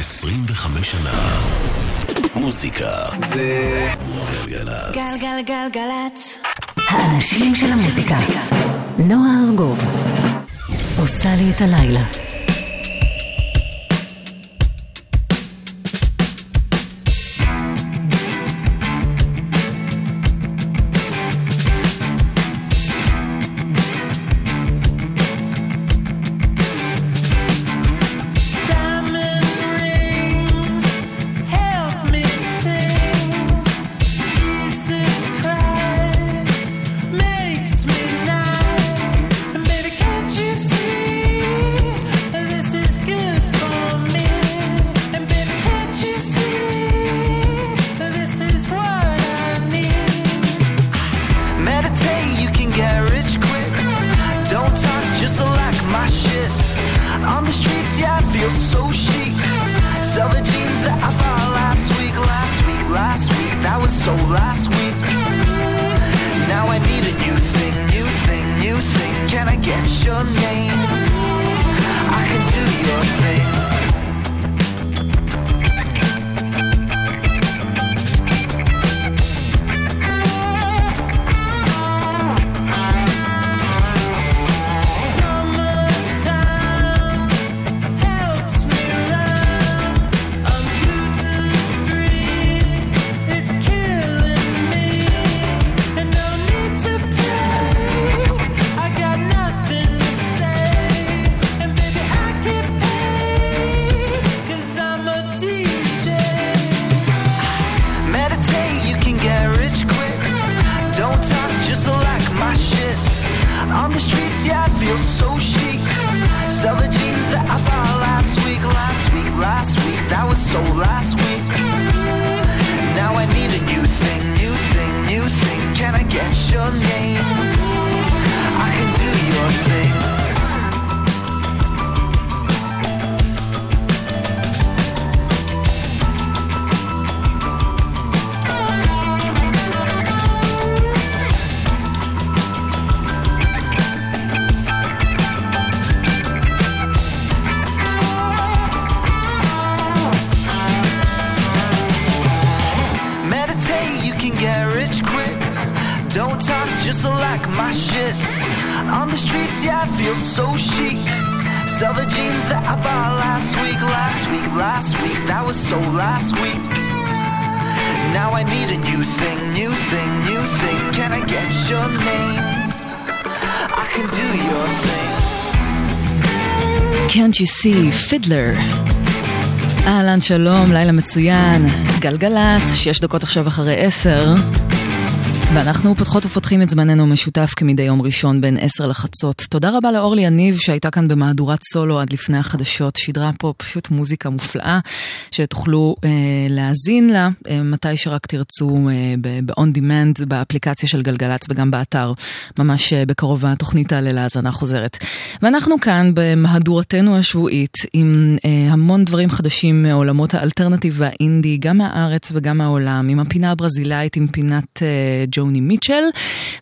25 שנה. מוזיקה זה גלגלצ. גלגלגלגלצ. האנשים של המוזיקה. נועה ארגוב עושה לי את הלילה. See fiddler? אהלן, שלום, לילה מצוין. גלגלצ, שש דקות עכשיו אחרי עשר. ואנחנו פותחות ופותחים את זמננו המשותף כמדי יום ראשון בין עשר לחצות. תודה רבה לאורלי יניב שהייתה כאן במהדורת סולו עד לפני החדשות. שידרה פה פשוט מוזיקה מופלאה שתוכלו אה, להאזין לה אה, מתי שרק תרצו אה, ב-on demand באפליקציה של גלגלצ וגם באתר. ממש אה, בקרוב התוכנית תעלה להאזנה חוזרת. ואנחנו כאן במהדורתנו השבועית עם אה, המון דברים חדשים מעולמות האלטרנטיב והאינדי, גם מהארץ וגם מהעולם, עם הפינה הברזילאית, עם פינת אה, ג'וני מיטשל,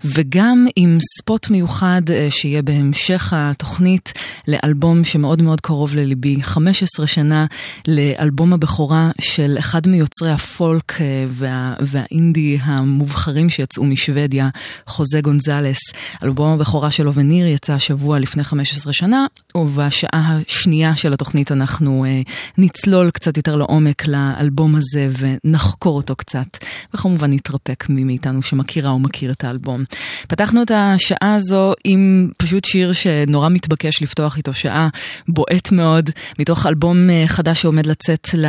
וגם עם ספוט מיוחד אה, שיהיה בהמשך התוכנית לאלבום שמאוד מאוד קרוב לליבי, 15 שנה לאלבום הבכורה של אחד מיוצרי הפולק אה, וה, והאינדי המובחרים שיצאו משוודיה, חוזה גונזלס. אלבום הבכורה שלו Veneer יצא השבוע לפני 15 שנה, ובשעה השנייה של התוכנית אנחנו אה, נצלול קצת יותר לעומק לאלבום הזה ונחקור אותו קצת, וכמובן נתרפק מי מאיתנו שמכירה או מכיר את האלבום. פתחנו את השעה הזו עם פשוט שיר שנורא מתבקש לפתוח איתו שעה בועט מאוד, מתוך אלבום אה, חדש שעומד לצאת ל-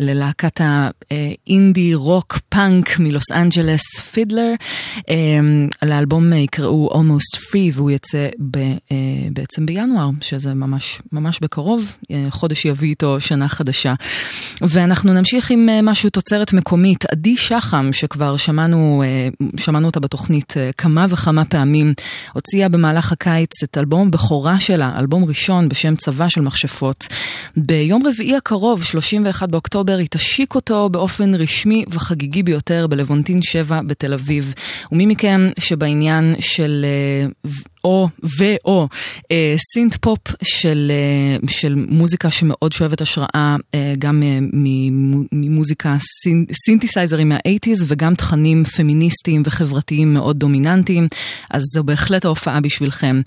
ללהקת האינדי רוק פאנק מלוס אנג'לס, פידלר. לאלבום אה, יקראו Almost Free והוא יצא ב, אה, בעצם בינואר, שזה ממש ממש בקרוב, אה, חודש יביא איתו שנה חדשה. ואנחנו נמשיך עם אה, משהו תוצרת מקומית, עדי שחם, שכבר שמענו שמענו אותה בתוכנית כמה וכמה פעמים. הוציאה במהלך הקיץ את אלבום בכורה שלה, אלבום ראשון בשם צבא של מכשפות. ביום רביעי הקרוב, 31 באוקטובר, היא תשיק אותו באופן רשמי וחגיגי ביותר בלוונטין 7 בתל אביב. ומי מכם שבעניין של אה, או ו/או אה, סינט פופ של, אה, של מוזיקה שמאוד שואבת השראה אה, גם אה, ממוזיקה סינ, סינתסייזרים מה-80's וגם תכנים פמיניסטיים וחברתיים מאוד דומיננטיים, אז זו בהחלט ההופעה בשבילכם.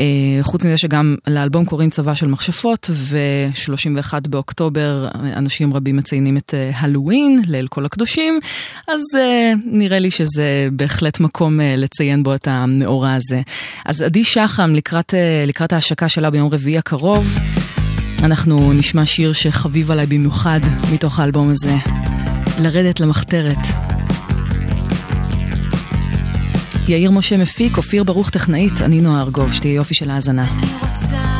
אה, חוץ מזה שגם לאלבום קוראים צבא של מכשפות ו-31 באוקטובר אנשים רבים מציינים את אה, הלואוין, ליל כל הקדושים, אז אה, נראה לי שזה בהחלט מקום אה, לציין בו את המאורע הזה. אז עדי שחם לקראת, אה, לקראת ההשקה שלה ביום רביעי הקרוב, אנחנו נשמע שיר שחביב עליי במיוחד מתוך האלבום הזה, לרדת למחתרת. יאיר משה מפיק, אופיר ברוך טכנאית, אני נועה ארגוב, שתהיה יופי של האזנה. אני רוצה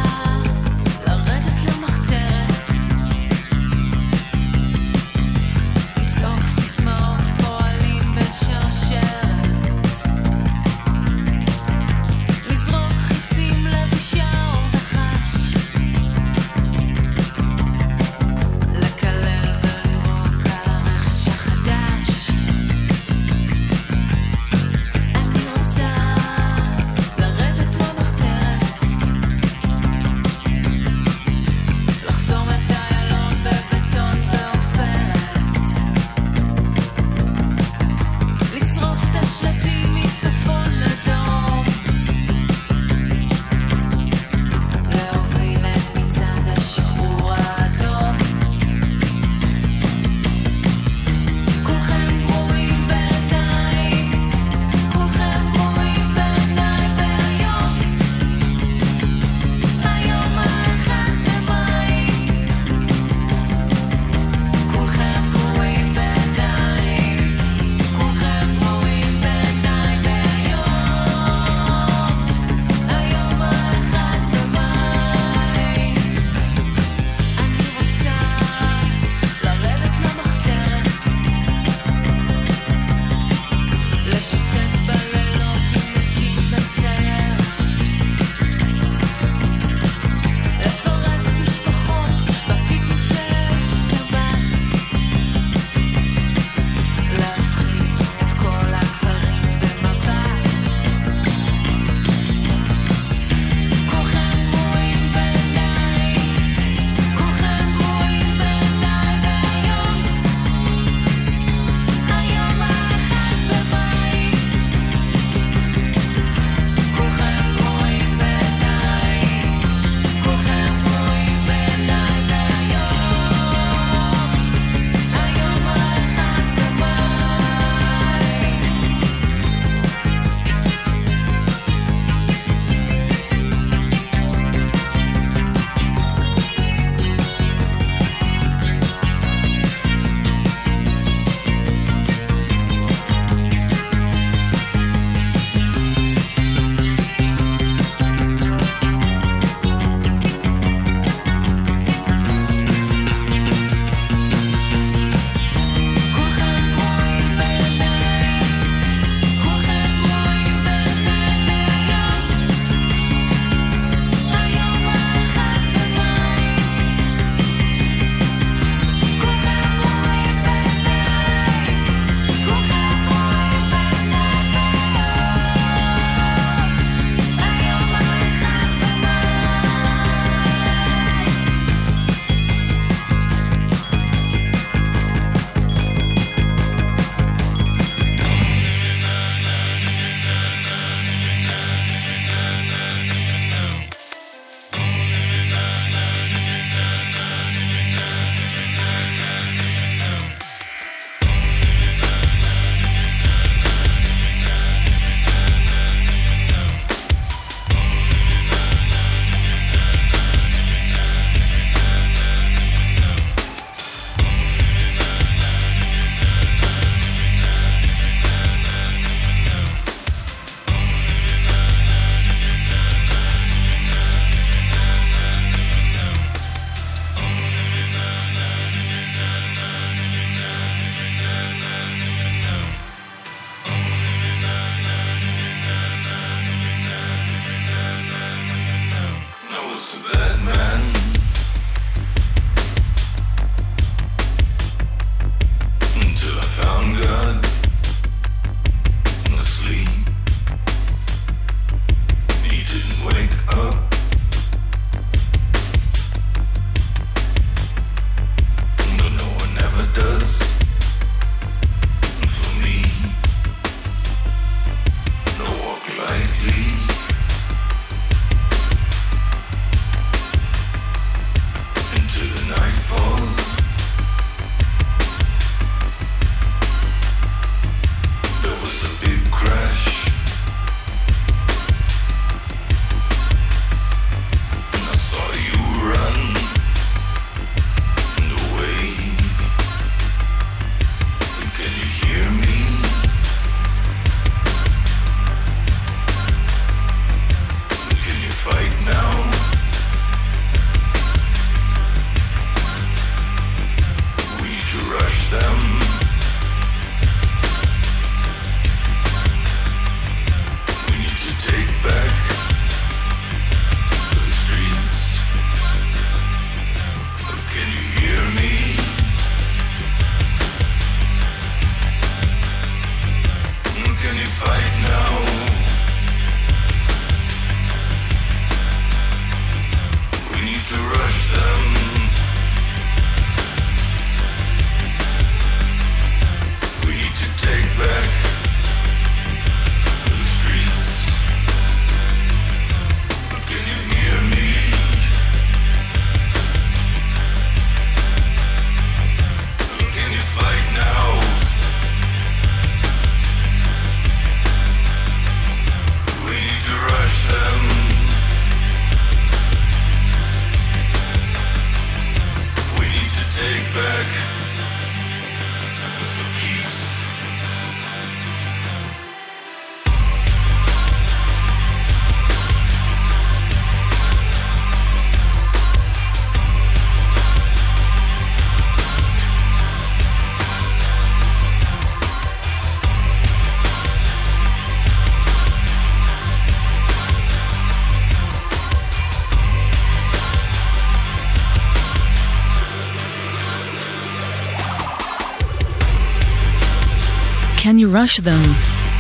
Rush Them,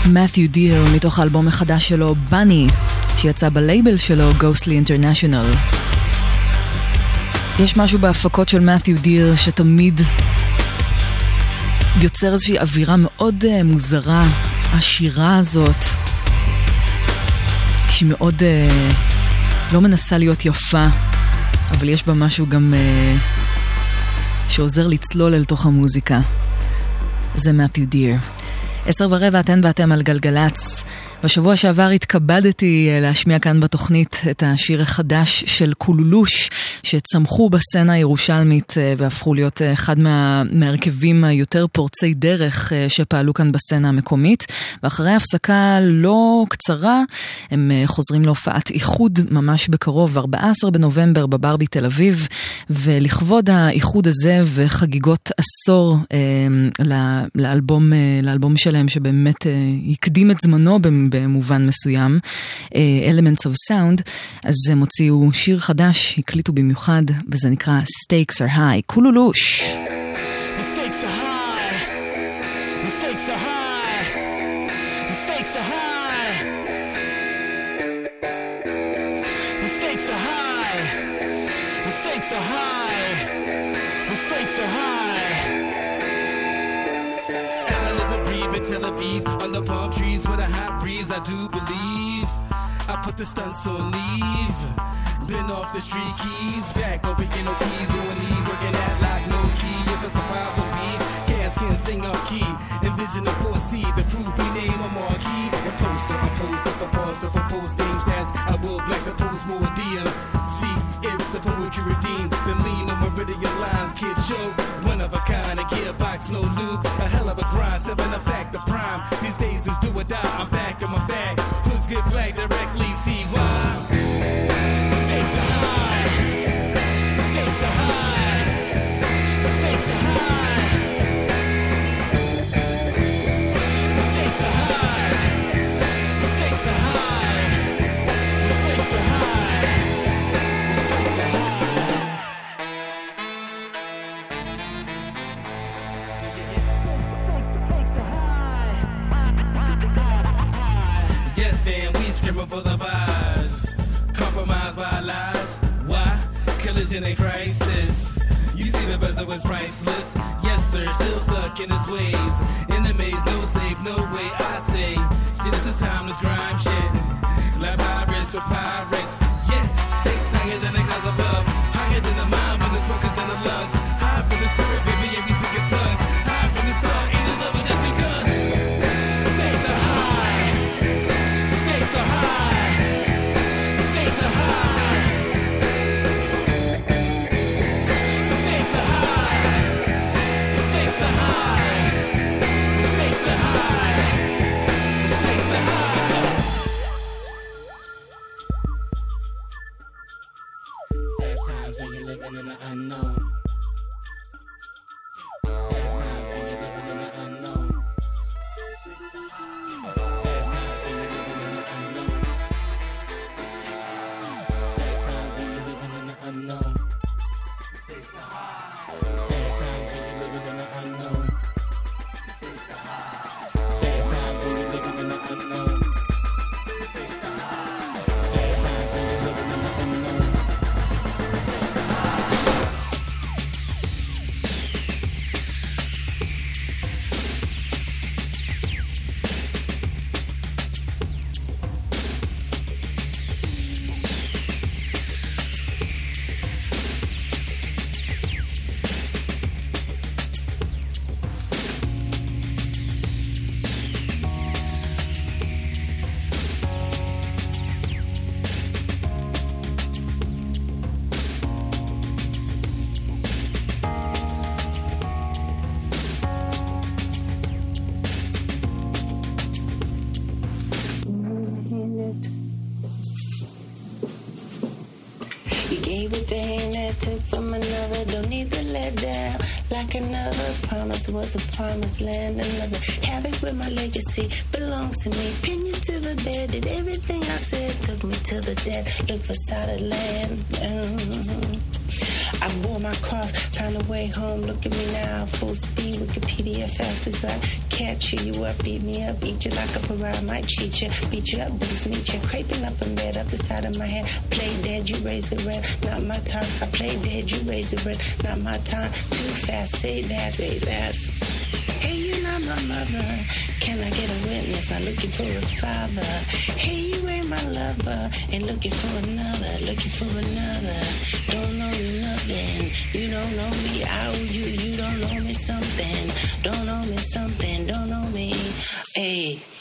מת'יו דיר, מתוך האלבום החדש שלו, בני, שיצא בלייבל שלו, Ghostly International. יש משהו בהפקות של מת'יו דיר שתמיד יוצר איזושהי אווירה מאוד uh, מוזרה, השירה הזאת, שהיא מאוד uh, לא מנסה להיות יפה, אבל יש בה משהו גם uh, שעוזר לצלול אל תוך המוזיקה. זה מת'יו דיר. עשר ורבע אתן ואתם על גלגלצ. בשבוע שעבר התכבדתי אה, להשמיע כאן בתוכנית את השיר החדש של קולולוש, שצמחו בסצנה הירושלמית אה, והפכו להיות אה, אחד מה, מהרכבים היותר פורצי דרך שפעלו כאן בסצנה המקומית. ואחרי הפסקה לא קצרה, הם חוזרים להופעת איחוד ממש בקרוב, 14 בנובמבר בברבי תל אביב, ולכבוד האיחוד הזה וחגיגות עשור לאלבום, לאלבום שלהם שבאמת הקדים את זמנו. במובן מסוים, אה, Elements of Sound, אז הם הוציאו שיר חדש, הקליטו במיוחד, וזה נקרא Stakes are High. קולולוש. The I do believe. I put the stunts on leave. Been off the street keys, back over in no keys on knee, working at like no key. If it's a problem, B, cats can sing up key. Envision the 4C, the proof we name a marquee. And poster, and poster for poster for post names as I will black the post more DM. See, it's the poetry redeemed. The lean on meridian lines, kid show. One of a kind, a gearbox, no loop. The was priceless. Yes, sir, still stuck in his ways. In the maze, no safe, no way. I say, another. Was a promised land. Another havoc with my legacy belongs to me. Pin you to the bed. Did everything I said. Took me to the death. Look for solid land. Mhm. I bore my cross, found a way home. Look at me now, full speed, Wikipedia fast as I catch you. You up, beat me up, eat you like a pariah, might cheat you, beat you up, but it's meet you. Craping up in bed, up the side of my head. Play dead, you raise the rent, not my time. I play dead, you raise the rent, not my time. Too fast, say that, say that. Hey, you're not my mother. Can I get a witness? I'm looking for a father. Hey, my lover. And looking for another, looking for another. Don't know you nothing. You don't know me. I owe you. You don't know me something. Don't know me something. Don't know me. Hey.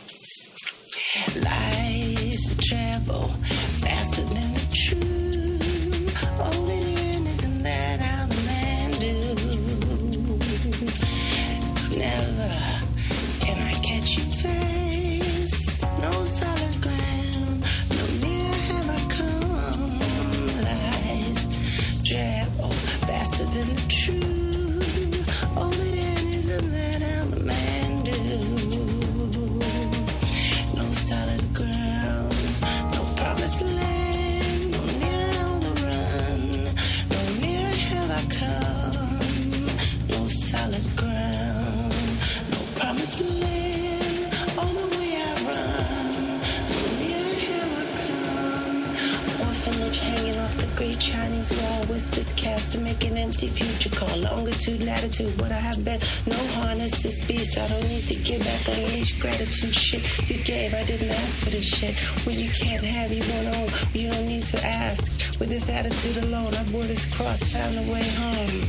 Whispers to make an empty future call. Longitude, latitude, what I have been. No harness this beast. I don't need to give back unleash gratitude shit you gave. I didn't ask for this shit. When you can't have, you won't own. You don't need to ask. With this attitude alone, I bore this cross, found a way home.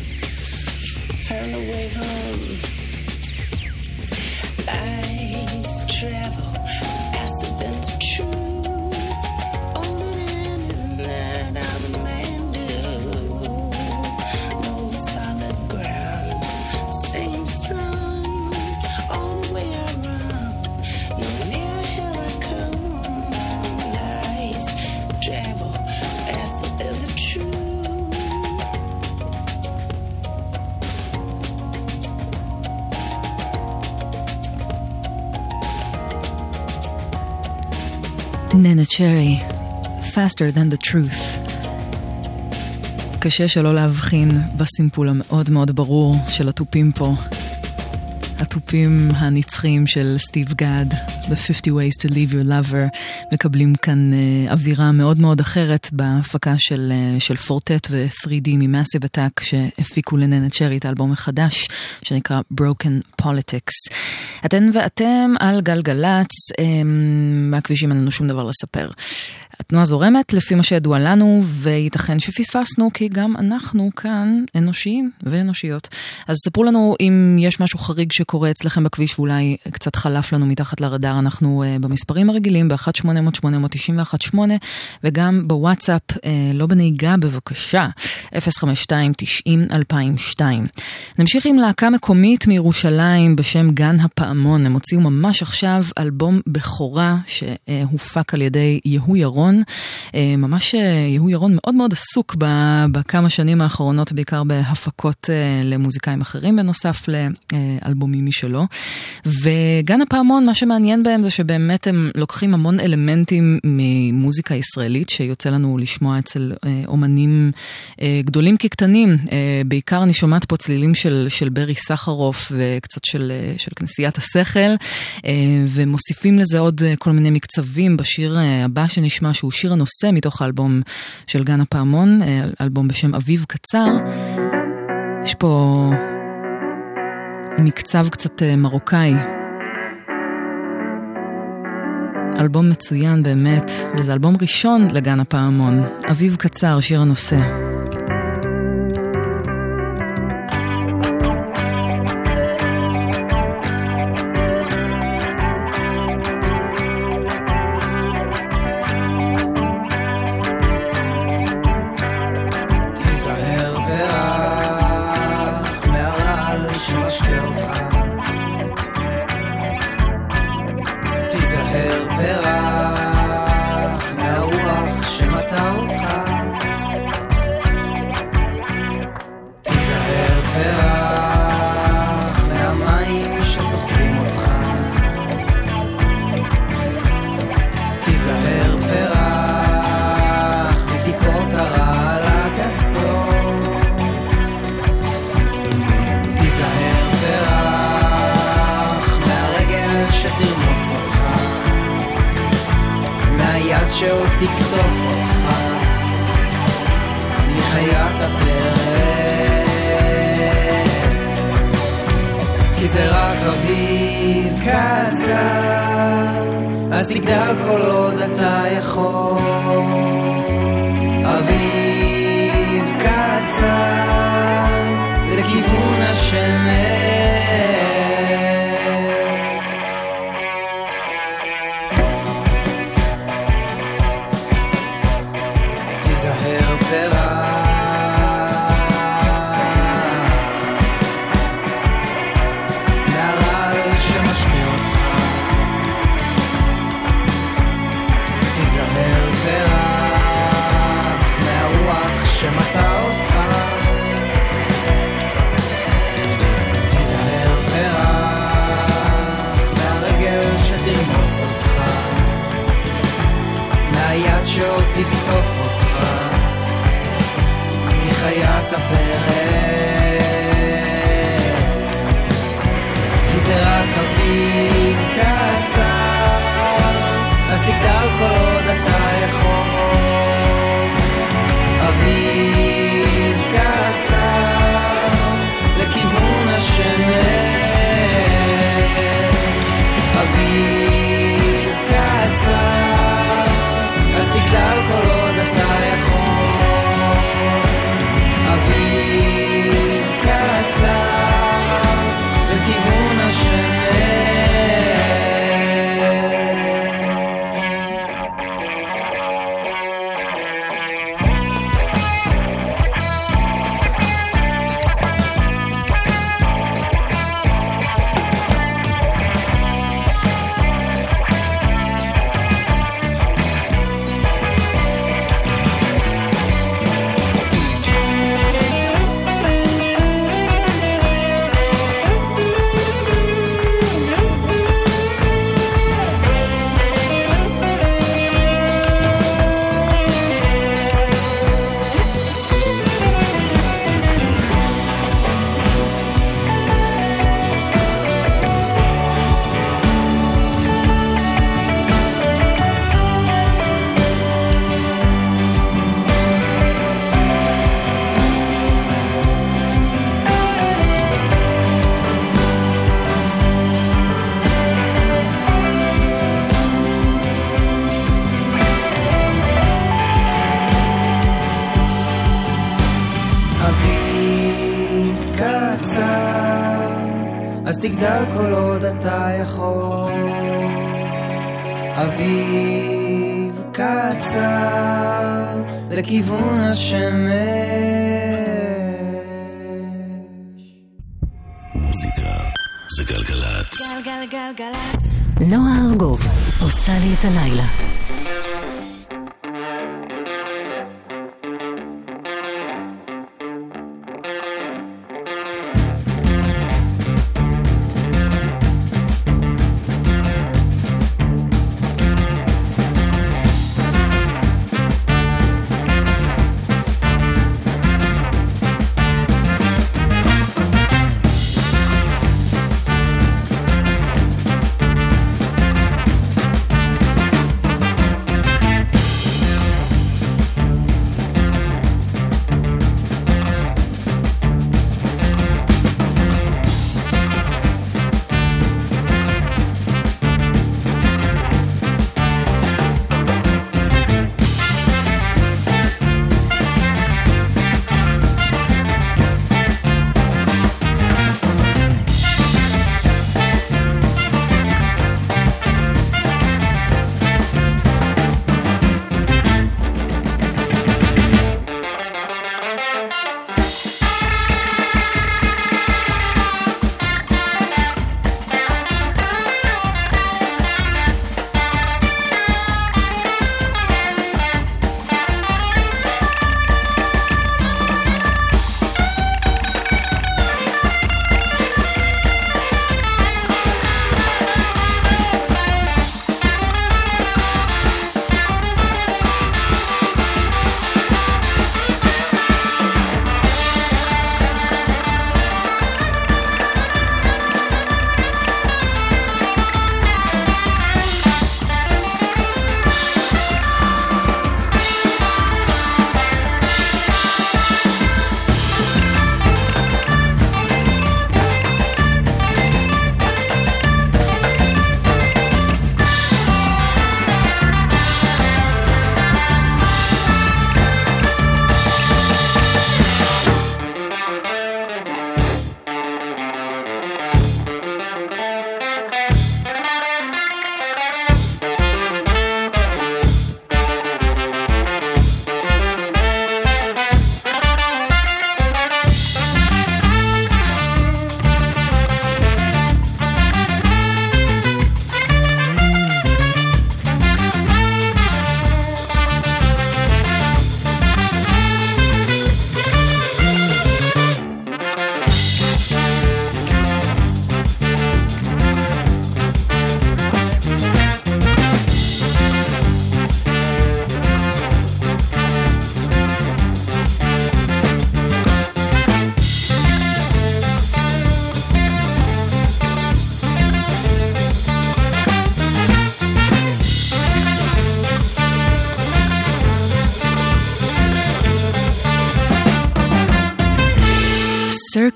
Found a way home. Lies travel צ'רי, faster than the truth. קשה שלא להבחין בסימפול המאוד מאוד ברור של התופים פה. התופים הנצחיים של סטיב גד ב-50 Ways to Leave Your Lover מקבלים כאן uh, אווירה מאוד מאוד אחרת בהפקה של, uh, של פורטט ו-3D ממאסיב אטאק שהפיקו לננה צ'רי את האלבום החדש שנקרא Broken Politics. אתן ואתם על גלגלצ, um, מהכבישים אין לנו שום דבר לספר. התנועה זורמת לפי מה שידוע לנו, וייתכן שפספסנו, כי גם אנחנו כאן אנושיים ואנושיות. אז ספרו לנו אם יש משהו חריג שקורה אצלכם בכביש ואולי קצת חלף לנו מתחת לרדאר, אנחנו uh, במספרים הרגילים, ב-1-800-891-8, וגם בוואטסאפ, uh, לא בנהיגה בבקשה, 052-90-2002. נמשיך עם להקה מקומית מירושלים בשם גן הפעמון, הם הוציאו ממש עכשיו אלבום בכורה שהופק על ידי יהוא ירון. אה, ממש אה, יהוא ירון מאוד מאוד עסוק בכמה שנים האחרונות, בעיקר בהפקות אה, למוזיקאים אחרים, בנוסף לאלבומים משלו. וגן הפעמון, מה שמעניין בהם זה שבאמת הם לוקחים המון אלמנטים ממוזיקה ישראלית, שיוצא לנו לשמוע אצל אומנים גדולים כקטנים. בעיקר אני שומעת פה צלילים של, של ברי סחרוף וקצת של, של כנסיית השכל, ומוסיפים לזה עוד כל מיני מקצבים בשיר הבא שנשמע. שהוא שיר הנושא מתוך האלבום של גן הפעמון, אלבום בשם אביב קצר. יש פה מקצב קצת מרוקאי. אלבום מצוין באמת, וזה אלבום ראשון לגן הפעמון. אביב קצר, שיר הנושא.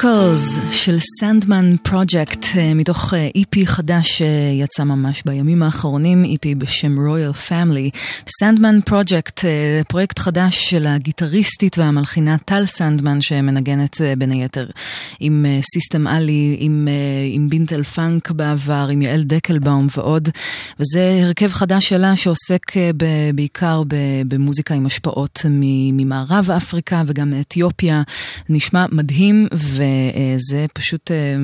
America Circles של סנדמן פרויקט מתוך EP חדש שיצא ממש בימים האחרונים, EP בשם Royal Family. סנדמן פרויקט, פרויקט חדש של הגיטריסטית והמלחינה טל סנדמן שמנגנת בין היתר עם סיסטם עלי, עם, עם בינטל פאנק בעבר, עם יעל דקלבאום ועוד. וזה הרכב חדש שלה שעוסק בעיקר במוזיקה עם השפעות ממערב אפריקה וגם מאתיופיה. נשמע מדהים. וזה פשוט אה,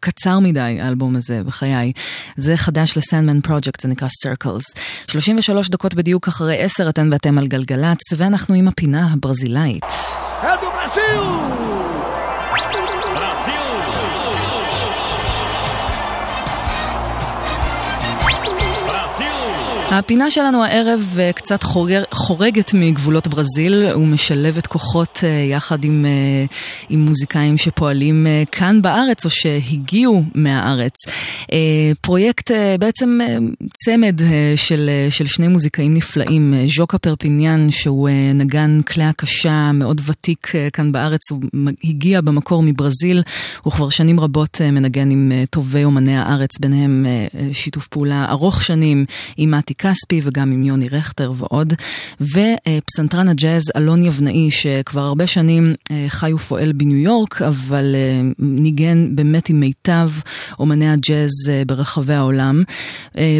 קצר מדי, האלבום הזה, בחיי. זה חדש לסנדמן פרויקט, זה נקרא Circles. 33 דקות בדיוק אחרי 10, אתן ואתם על גלגלצ, ואנחנו עם הפינה הברזילאית. אדו ברזיל! הפינה שלנו הערב אה, קצת חורג, חורגת מגבולות ברזיל ומשלבת כוחות אה, יחד עם, אה, עם מוזיקאים שפועלים כאן בארץ או שהגיעו מהארץ. פרויקט, בעצם צמד של, של שני מוזיקאים נפלאים, ז'וקה פרפיניאן שהוא נגן כלי הקשה מאוד ותיק כאן בארץ, הוא הגיע במקור מברזיל, הוא כבר שנים רבות מנגן עם טובי אומני הארץ, ביניהם שיתוף פעולה ארוך שנים עם מתי כספי וגם עם יוני רכטר ועוד. ופסנתרן הג'אז אלון יבנאי, שכבר הרבה שנים אה, חי ופועל בניו יורק, אבל אה, ניגן באמת עם מיטב אומני הג'אז אה, ברחבי העולם.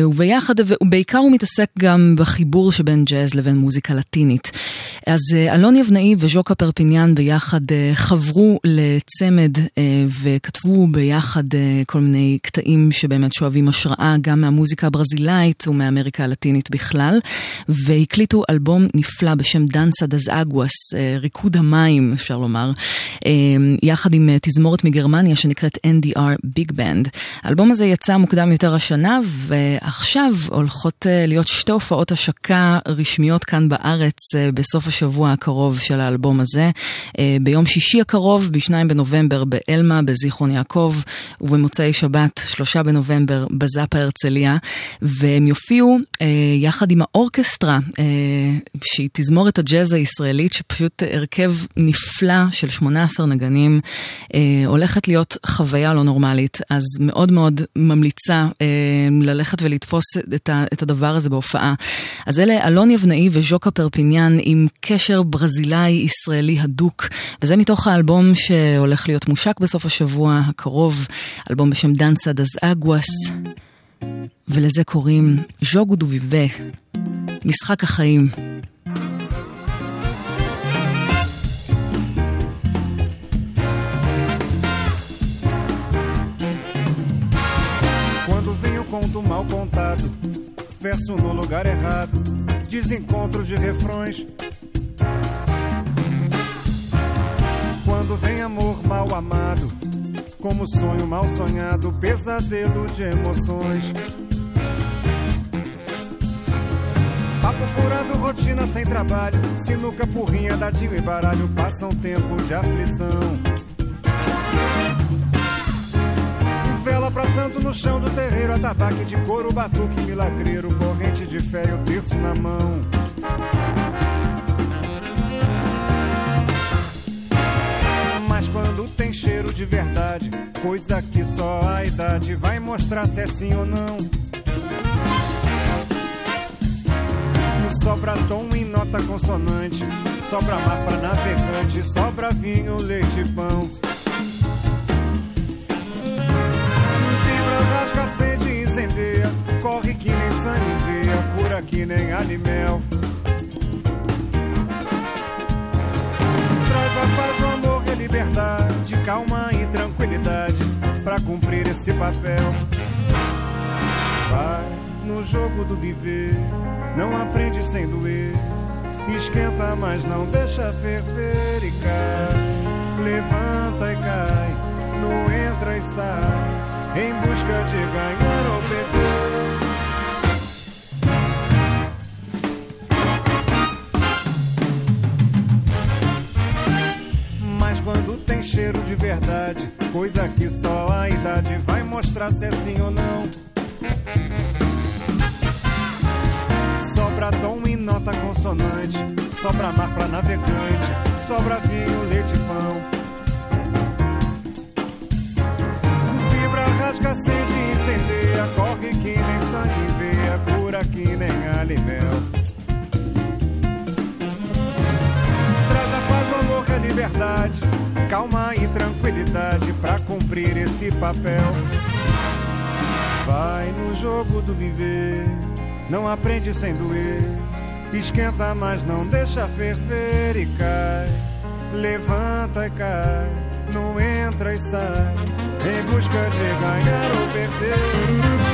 וביחד, ובעיקר הוא מתעסק גם בחיבור שבין ג'אז לבין מוזיקה לטינית. אז אלון יבנאי וז'וקה פרפיניאן ביחד חברו לצמד וכתבו ביחד כל מיני קטעים שבאמת שואבים השראה גם מהמוזיקה הברזילאית ומאמריקה הלטינית בכלל, והקליטו אלבום נפלא בשם דנסה דז אגואס, אה, ריקוד המים אפשר לומר, אה, יחד עם אה, תזמורת מגרמניה שנקראת NDR ביג בנד. האלבום הזה יצא מוקדם יותר השנה, ועכשיו הולכות להיות שתי הופעות השקה רשמיות כאן בארץ בסוף השבוע הקרוב של האלבום הזה. ביום שישי הקרוב, ב-2 בנובמבר באלמה, בזיכרון יעקב, ובמוצאי שבת, 3 בנובמבר, בזאפה הרצליה, והם יופיעו אה, יחד עם האורקסטרה, אה, שהיא תזמורת הג'אז הישראלית, שפשוט הרכב נפלא של 18 נגנים, אה, הולכת להיות חוויה לא נורמלית, אז מאוד מאוד ממליצה ללכת ולתפוס את, הדבר הזה בהופעה. אז אלה אלון יבנאי וז'וקה פרפיניאן עם קשר ברזילאי-ישראלי הדוק, וזה מתוך האלבום שהולך להיות מושק בסוף השבוע הקרוב, אלבום בשם דנסה דז אגואס. ולזה קוראים ז'וגו דוביבה, משחק החיים. Quando vem o conto mal contado, verso no lugar errado, desencontro de refrões. Quando vem amor mal amado, como sonho mal sonhado, pesadelo de emoções. Papo furado, rotina sem trabalho. Sinuca, porrinha, dadinho e baralho. Passa um tempo de aflição. Vela pra santo no chão do terreiro. Atabaque de couro, batuque milagreiro. Corrente de fé e o terço na mão. Quando tem cheiro de verdade, coisa que só a idade vai mostrar se é sim ou não. Sobra tom em nota consonante. Sobra mar pra navegante. Sobra vinho, leite e pão. Vibra, rasga, acende e incendeia. Corre que nem sangue. Cura que nem animel. Traz a paz, o amor liberdade. Calma e tranquilidade. Pra cumprir esse papel. Vai no jogo do viver não aprende sem doer. Esquenta, mas não deixa ferver e cai. Levanta e cai, no entra e sai, em busca de ganhar ou perder. de verdade, coisa que só a idade vai mostrar se é sim ou não. Sobra tom e nota consonante, sobra mar pra navegante, sobra vinho, leite e pão. Fibra rasga, sede e incendeia, corre que nem sangue veia, cura que nem alimento. liberdade calma e tranquilidade pra cumprir esse papel. Vai no jogo do viver, não aprende sem doer. Esquenta, mas não deixa ferver e cai. Levanta e cai, não entra e sai. Em busca de ganhar ou perder.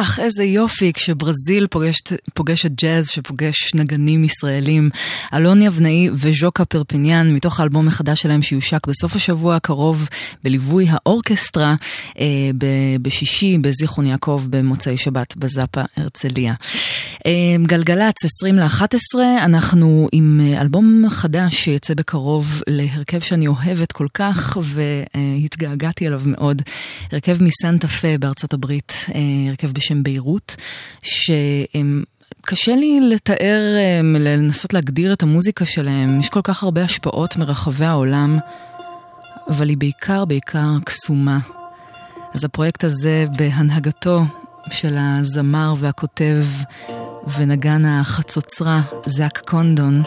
אך, איזה יופי כשברזיל פוגשת, פוגשת ג'אז שפוגש נגנים ישראלים. אלון יבנאי וז'וקה פרפיניאן, מתוך האלבום החדש שלהם שיושק בסוף השבוע הקרוב בליווי האורקסטרה אה, ב- בשישי בזיכרון יעקב במוצאי שבת בזאפה הרצליה. אה, גלגלצ 20 ל-11, אנחנו עם אה, אלבום חדש שיצא בקרוב להרכב שאני אוהבת כל כך והתגעגעתי אליו מאוד. הרכב מסנטה פה בארצות הברית, אה, הרכב בשם ביירות, שהם... קשה לי לתאר, לנסות להגדיר את המוזיקה שלהם, יש כל כך הרבה השפעות מרחבי העולם, אבל היא בעיקר בעיקר קסומה. אז הפרויקט הזה בהנהגתו של הזמר והכותב ונגן החצוצרה זאק קונדון,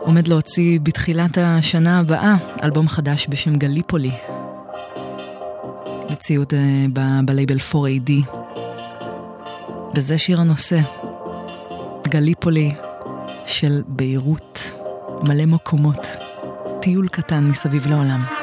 עומד להוציא בתחילת השנה הבאה אלבום חדש בשם גליפולי. הוציאו את זה בלייבל 4AD. וזה שיר הנושא, גליפולי של ביירות, מלא מקומות, טיול קטן מסביב לעולם.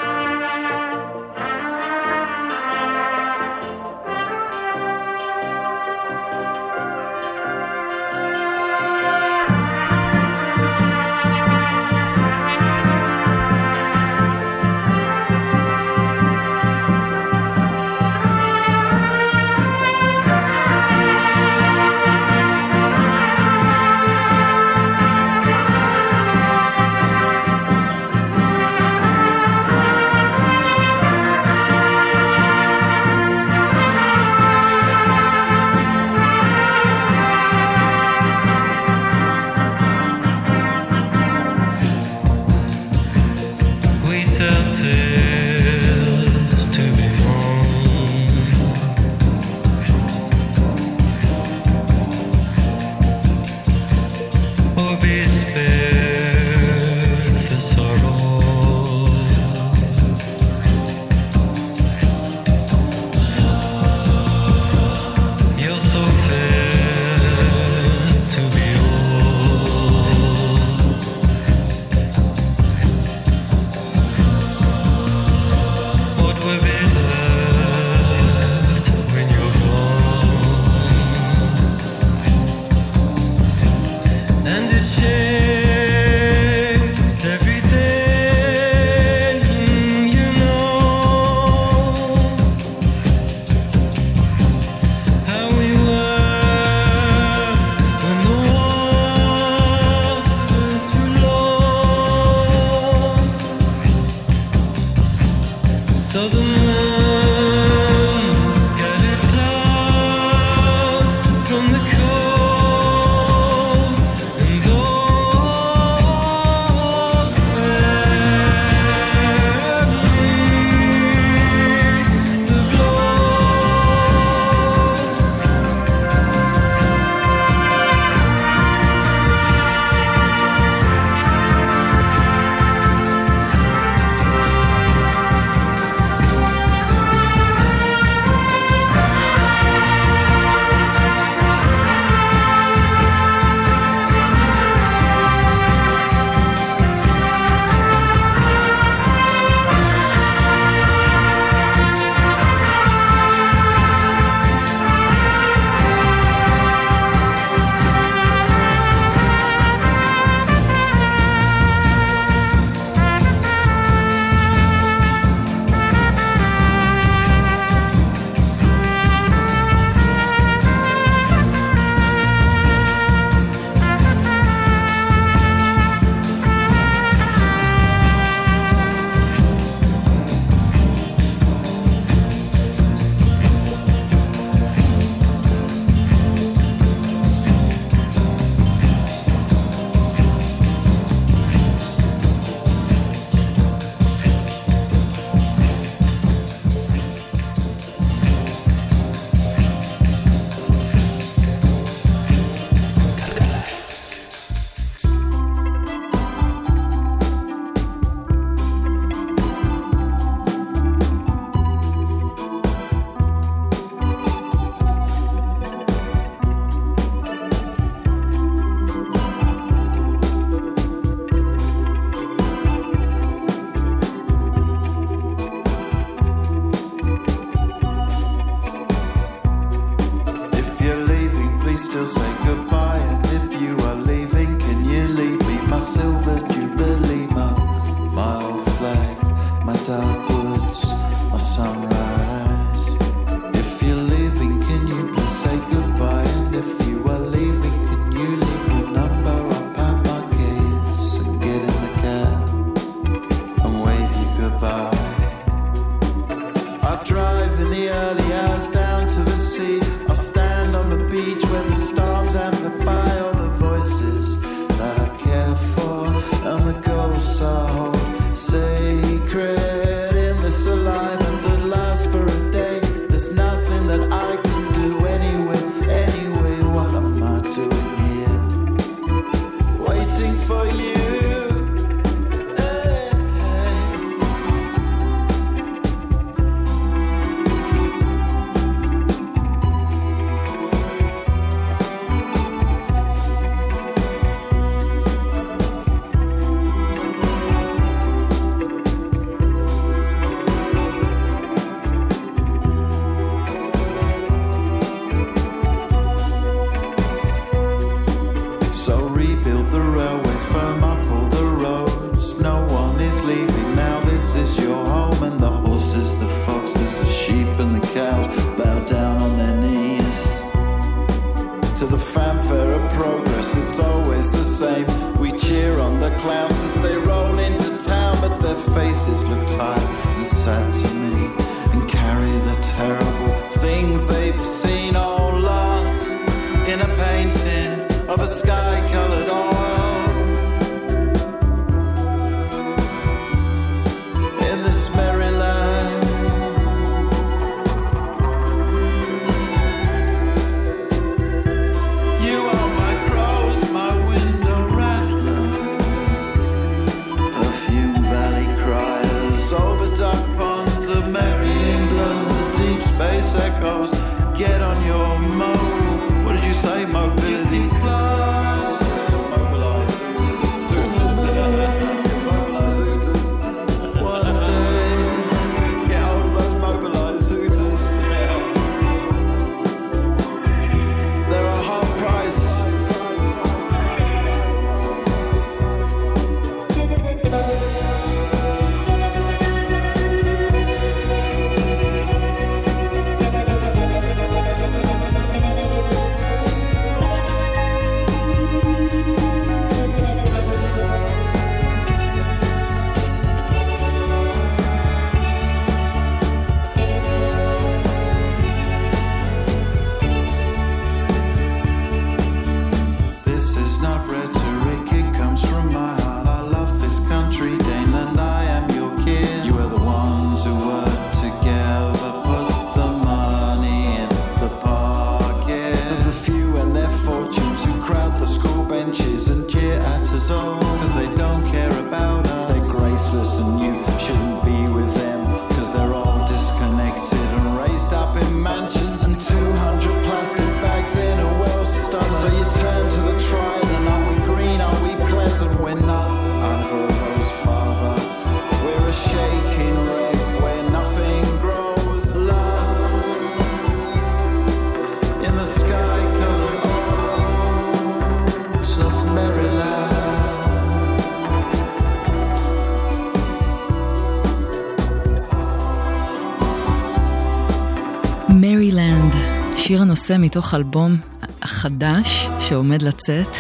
שיר הנושא מתוך אלבום החדש שעומד לצאת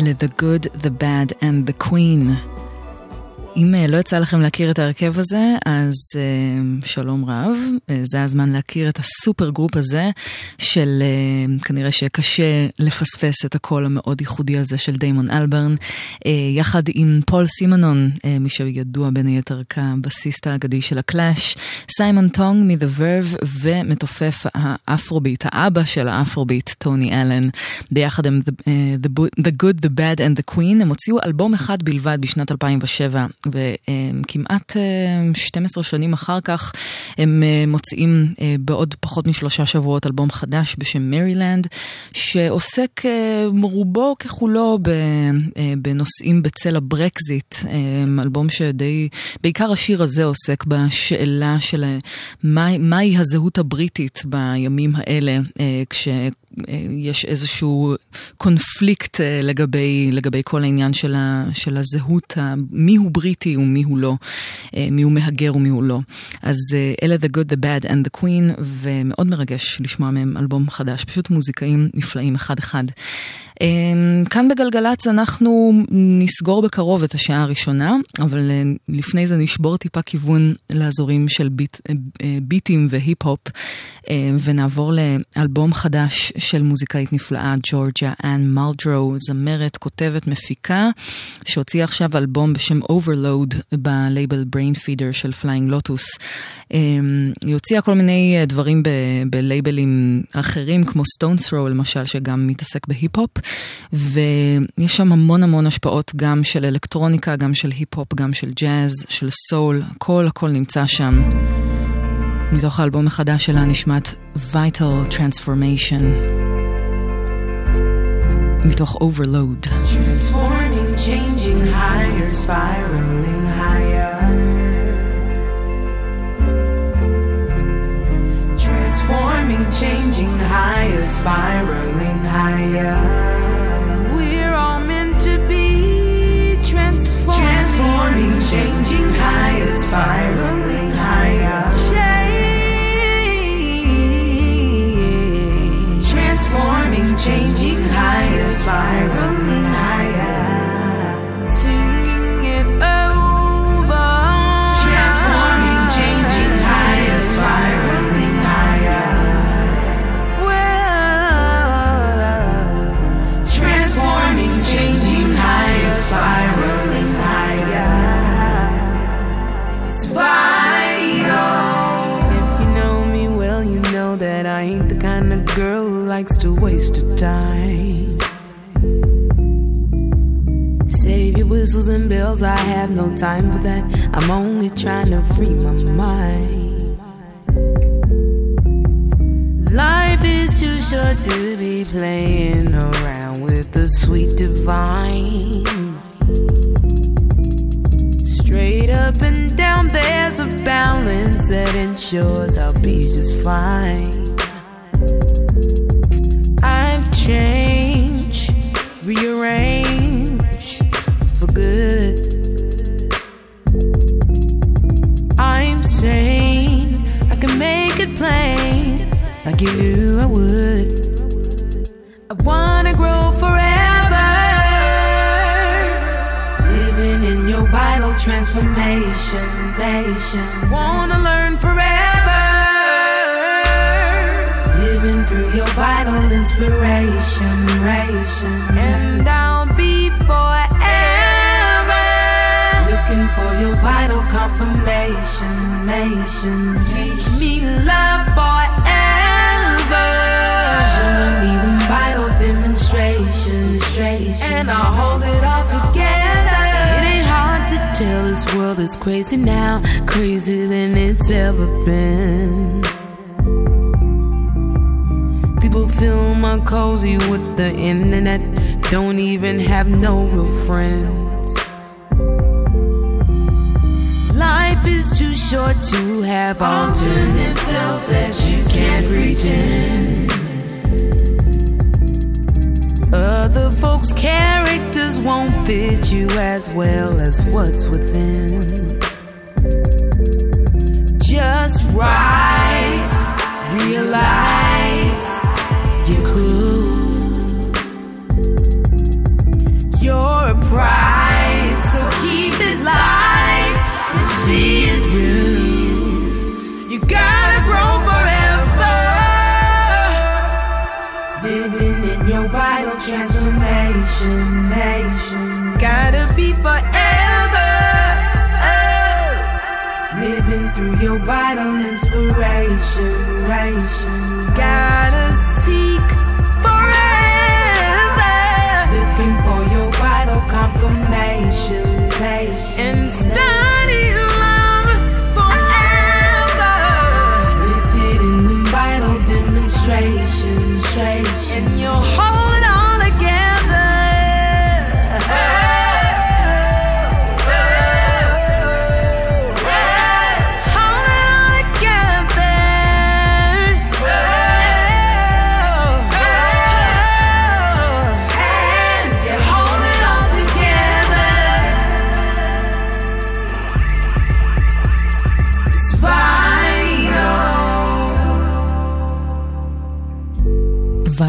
ל-The Good, The Bad and The Queen. אם אה, לא יצא לכם להכיר את ההרכב הזה, אז אה, שלום רב. אה, זה הזמן להכיר את ה super group הזה, של כנראה שקשה לפספס את הקול המאוד ייחודי הזה של דיימון אלברן, יחד עם פול סימנון, מי שידוע בין היתר כבסיסט האגדי של הקלאש, סיימון טונג מ-The Verve ומתופף האפרוביט, האבא של האפרוביט, טוני אלן, ביחד אה, the, the Good, The Bad and The Queen, הם הוציאו אלבום אחד בלבד בשנת 2007. וכמעט 12 אה, שנים אחר כך הם אה, מוציאים אה, בעוד פחות משלושה שבועות אלבום חדש בשם Merrie Land, שעוסק רובו ככולו בנושאים בצל הברקזיט, אלבום שדי, בעיקר השיר הזה עוסק בשאלה של מה, מהי הזהות הבריטית בימים האלה, כש... יש איזשהו קונפליקט אה, לגבי, לגבי כל העניין של, ה, של הזהות, מי הוא בריטי ומי הוא לא, אה, מי הוא מהגר ומי הוא לא. אז אה, אלה The Good, The Bad and The Queen, ומאוד מרגש לשמוע מהם אלבום חדש, פשוט מוזיקאים נפלאים אחד-אחד. אמ, כאן בגלגלצ אנחנו נסגור בקרוב את השעה הראשונה, אבל אה, לפני זה נשבור טיפה כיוון לאזורים של ביט, אה, אה, ביטים והיפ-הופ, ונעבור לאלבום חדש של מוזיקאית נפלאה, ג'ורג'ה אנ מלדרו, זמרת, כותבת, מפיקה, שהוציאה עכשיו אלבום בשם Overload בלייבל Brain Feeder של Flying Lotus. אמ, היא הוציאה כל מיני דברים בלייבלים אחרים, כמו Stone Throw למשל, שגם מתעסק בהיפ-הופ. ויש שם המון המון השפעות גם של אלקטרוניקה, גם של היפ-הופ, גם של ג'אז, של סול, הכל הכל נמצא שם. מתוך האלבום החדש שלה נשמעת Vital Transformation. מתוך Overload. Transforming, changing higher, spiraling higher. Transforming, changing higher, spiraling higher. Transforming, changing higher, spiraling higher. Change. Transforming, changing higher, spiraling higher. Singing it over. Transforming, changing higher, spiraling higher. Transforming, changing higher, spiraling likes to waste her time. Save your whistles and bells, I have no time for that. I'm only trying to free my mind. Life is too short to be playing around with the sweet divine. Straight up and down, there's a balance that ensures I'll be just fine. I've changed, rearranged for good. I'm sane, I can make it plain like you knew I would. I wanna grow forever, living in your vital transformation. Wanna learn forever, your vital inspiration. Ration. And I'll be forever looking for your vital confirmation. Nation. Teach me love forever. Showing me the vital demonstration. And I'll hold it all together. It ain't hard to tell this world is crazy now. Crazier than it's ever been. My cozy with the internet. Don't even have no real friends. Life is too short to have alternate self that you can't pretend. Other folks' characters won't fit you as well as what's within. Just rise, you cool. You're a prize, so keep it live and see it through. You gotta grow forever, living in your vital transformation. Gotta be forever. Living through your vital inspiration.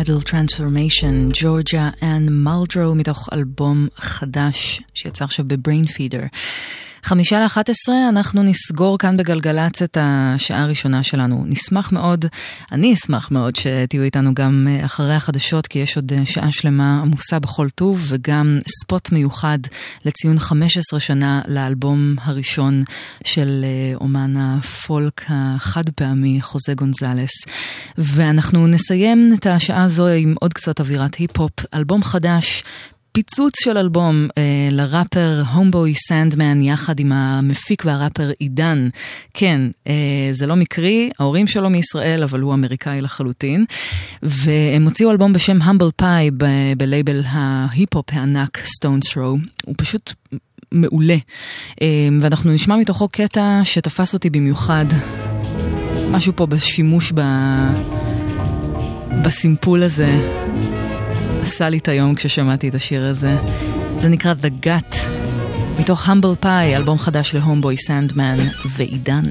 Vital Transformation, ג'ורג'יה אן מולדרו, מתוך אלבום חדש שיצא עכשיו ב Brainfeeder. חמישה לאחת עשרה, אנחנו נסגור כאן בגלגלצ את השעה הראשונה שלנו. נשמח מאוד, אני אשמח מאוד שתהיו איתנו גם אחרי החדשות, כי יש עוד שעה שלמה עמוסה בכל טוב, וגם ספוט מיוחד לציון 15 שנה לאלבום הראשון של אה, אומן הפולק החד פעמי, חוזה גונזלס. ואנחנו נסיים את השעה הזו עם עוד קצת אווירת היפ-הופ, אלבום חדש. פיצוץ של אלבום אה, לראפר הומבוי סנדמן יחד עם המפיק והראפר עידן. כן, אה, זה לא מקרי, ההורים שלו מישראל, אבל הוא אמריקאי לחלוטין. והם הוציאו אלבום בשם Humble Pi בלייבל ההיפ-הופ הענק Stones Throw. הוא פשוט מעולה. אה, ואנחנו נשמע מתוכו קטע שתפס אותי במיוחד. משהו פה בשימוש ב... בסימפול הזה. עשה לי את היום כששמעתי את השיר הזה. זה נקרא The Gut, מתוך Humble Pie, אלבום חדש להומבוי סנדמן ועידן.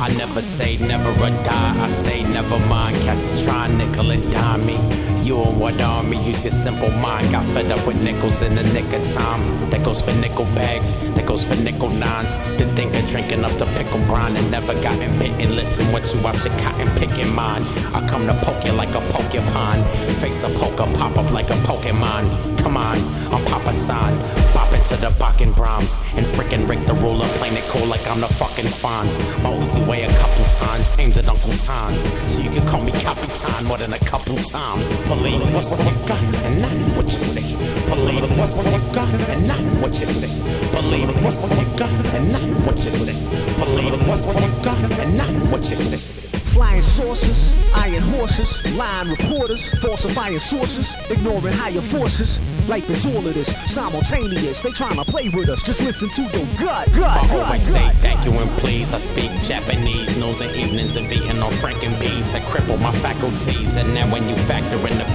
I never say never or die. I say never mind. Cats is trying nickel and dime me. You and what army? Use your simple mind. Got fed up with nickels in the nick of time. That goes for nickel bags. That goes for nickel nines. To think of drinking up the pickle brine and never gotten bitten. Listen, what you watch your cotton picking mine. I come to poke you like a porcupine. Face a poker, pop up like a Pokemon. Come on, I'm Papa San. Pop into the Bakken Brahms. And frickin' Rick the ruler, playing it cool like I'm the fucking Fonz. My Uzi weigh a couple tons, aimed at Uncle Tom's. So you can call me Capitan more than a couple times. Believe what you got and not what you say. Believe what you got and not what you say. Believe what you got and not what you say. Believe what you got and not what you say. Flying saucers, iron horses, lying reporters, falsifying sources, ignoring higher forces. Life is all of this, simultaneous. They tryna play with us, just listen to your gut, gut, I gut, always say gut. thank you and please. I speak Japanese, knows and evenings of eating on Franken beans had crippled my faculties. And now when you factor in the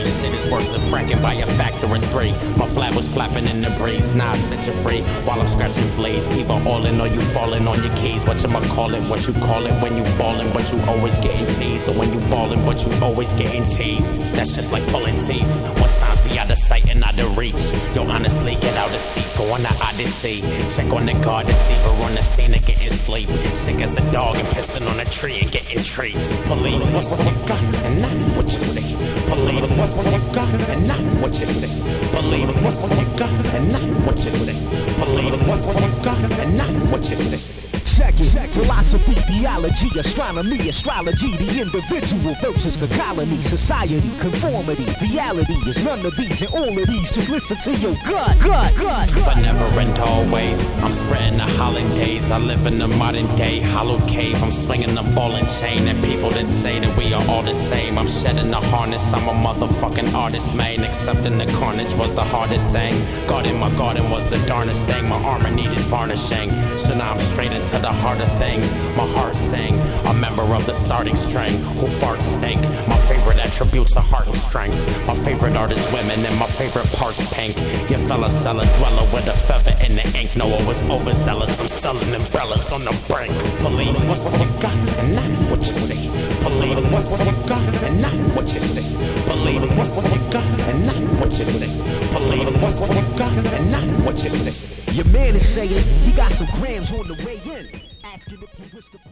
is worse than fracking by a factor of three. My flag was flapping in the breeze, now I set you free while I'm scratching fleas. Either all in or you falling on your keys. What you call it, what you call it when you ballin', but you always getting teased. Or when you ballin', but you always getting teased. That's just like pulling teeth. When signs be out of sight and out of reach. Yo, honestly, get out of seat, go on the odyssey. Check on the guard see we're on the scene and getting sleep. Sick as a dog and pissing on a tree and getting treats. Believe what's what you got and not what you say. Believe what's what you got and not what you say. Believe what's what you got and not what you say. Believe what's what you got and not what you say. Check it. Philosophy, theology, astronomy, astrology, the individual versus the colony, society, conformity, reality is none of these and all of these. Just listen to your gut, gut, gut, But gut. never and always, I'm spreading the holidays. I live in the modern day hollow cave. I'm swinging the ball and chain, and people that say that we are all the same. I'm shedding the harness. I'm a motherfucking artist, man. Accepting the carnage was the hardest thing. Guarding my garden was the darnest thing. My armor needed varnishing, so now I'm straight into the heart of things. My heart sang, a member of the starting string who farts stink. My favorite attributes are heart and strength. My favorite art is women, and my favorite part's pink. Your fella seller dweller with a feather in the ink. No, I was overzealous. I'm selling umbrellas on the brink. Believe what's what you got and not what you see. Believe what's what you got and not what you see. Believe what's what you got and not what you see. Believe what's what you got and not what you see. Your man is saying he got some grams on the way in.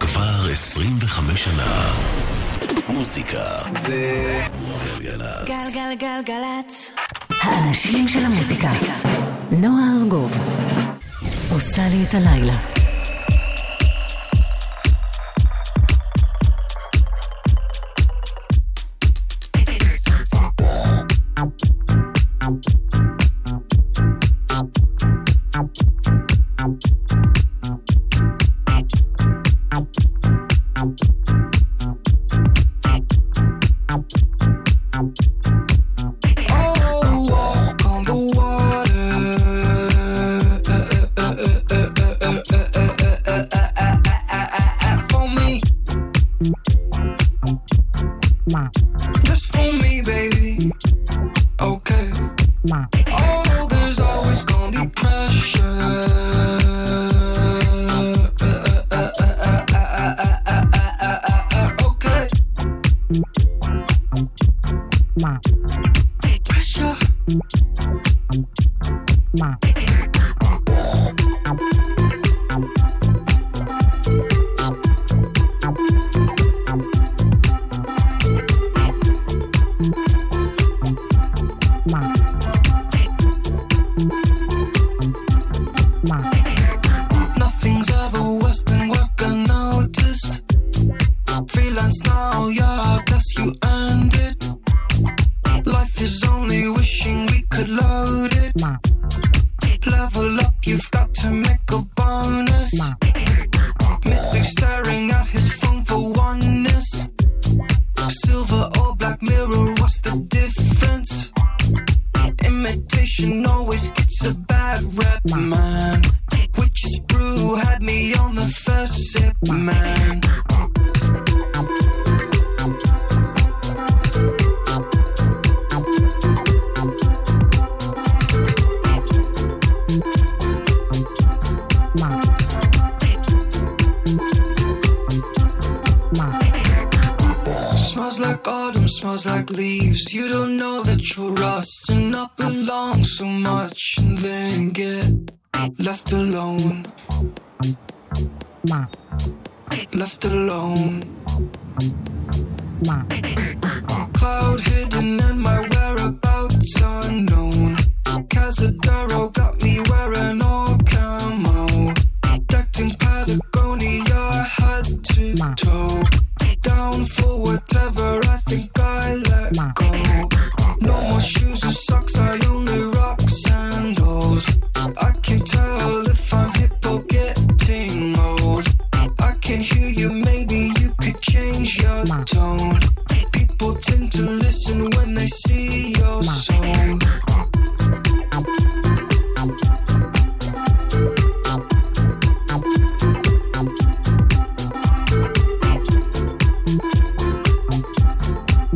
כבר 25 שנה. מוזיקה זה גלגלצ. גלגלגלגלצ. האנשים של המוזיקה. נועה ארגוב. עושה לי את הלילה.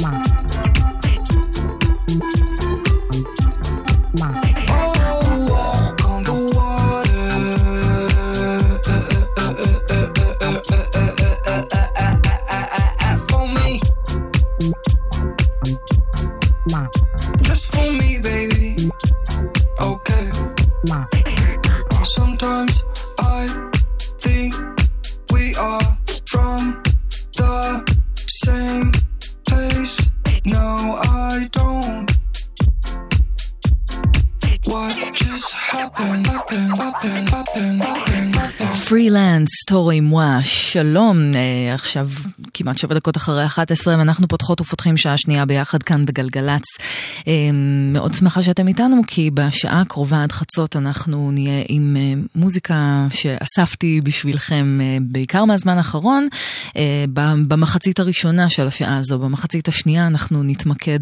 Mark. סטורי מואה, שלום, אה, עכשיו כמעט שבע דקות אחרי 11, ואנחנו פותחות ופותחים שעה שנייה ביחד כאן בגלגלצ. אה, מאוד שמחה שאתם איתנו, כי בשעה הקרובה עד חצות אנחנו נהיה עם אה, מוזיקה שאספתי בשבילכם אה, בעיקר מהזמן האחרון. במחצית הראשונה של השעה הזו, במחצית השנייה אנחנו נתמקד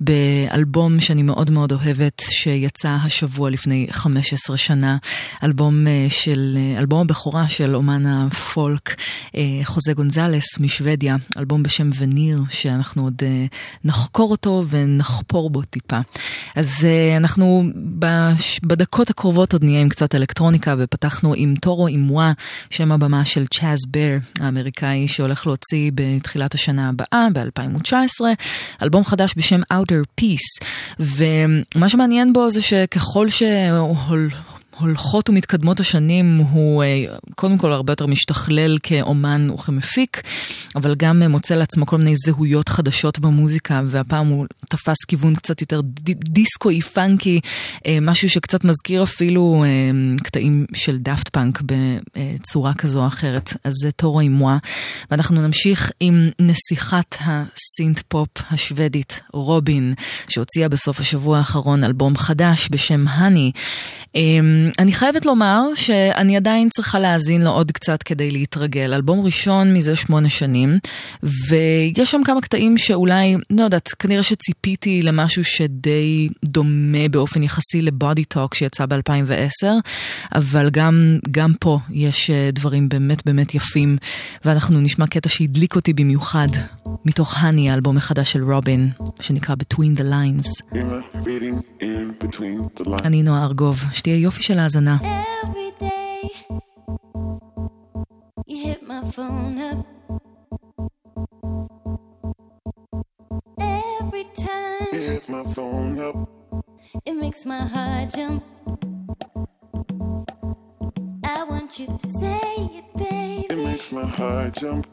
באלבום שאני מאוד מאוד אוהבת, שיצא השבוע לפני 15 שנה, אלבום של, אלבום הבכורה בכורה של אומן הפולק, חוזה גונזלס משוודיה, אלבום בשם וניר, שאנחנו עוד אה, נחקור אותו ונחפור בו טיפה. אז אה, אנחנו בדקות הקרובות עוד נהיה עם קצת אלקטרוניקה, ופתחנו עם טורו אימואה, שם הבמה של צ'אז בר, האמריקאי, שהולך להוציא בתחילת השנה הבאה, ב-2019, אלבום חדש בשם Outer Peace. ומה שמעניין בו זה שככל שהוא... הולכות ומתקדמות השנים הוא אה, קודם כל הרבה יותר משתכלל כאומן וכמפיק, אבל גם אה, מוצא לעצמו כל מיני זהויות חדשות במוזיקה, והפעם הוא תפס כיוון קצת יותר דיסקוי funky, אה, משהו שקצת מזכיר אפילו קטעים של דאפט פאנק בצורה כזו או אחרת. אז זה טורו אימואה, ואנחנו נמשיך עם נסיכת הסינט פופ השוודית רובין, שהוציאה בסוף השבוע האחרון אלבום חדש בשם האני. אני חייבת לומר שאני עדיין צריכה להאזין לו עוד קצת כדי להתרגל. אלבום ראשון מזה שמונה שנים, ויש שם כמה קטעים שאולי, לא יודעת, כנראה שציפיתי למשהו שדי דומה באופן יחסי לבודי טוק שיצא ב-2010, אבל גם, גם פה יש אה, דברים באמת באמת יפים, ואנחנו נשמע קטע שהדליק אותי במיוחד, מתוך האני, האלבום החדש של רובין, שנקרא Between the Lines. אני נועה ארגוב, שתהיה יופי של האזנה. Every day you hit my phone up. Every time you hit my phone up. It makes my heart jump. I want you to say it, baby. It makes my heart jump.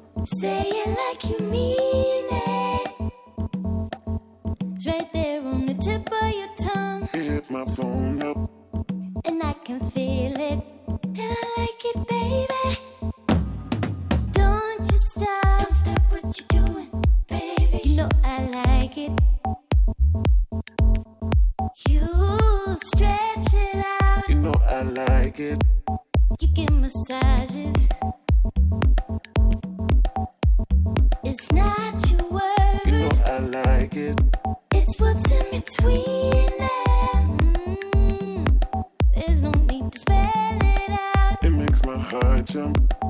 Say it like you mean it. It's right there on the tip of your tongue. You hit my phone up and I can feel it, and I like it, baby. Don't you stop, stop what you're doing, baby. You know I like it. You stretch it out, you know I like it. You give massages. It's not your words, you know I like it. It's what's in between jump.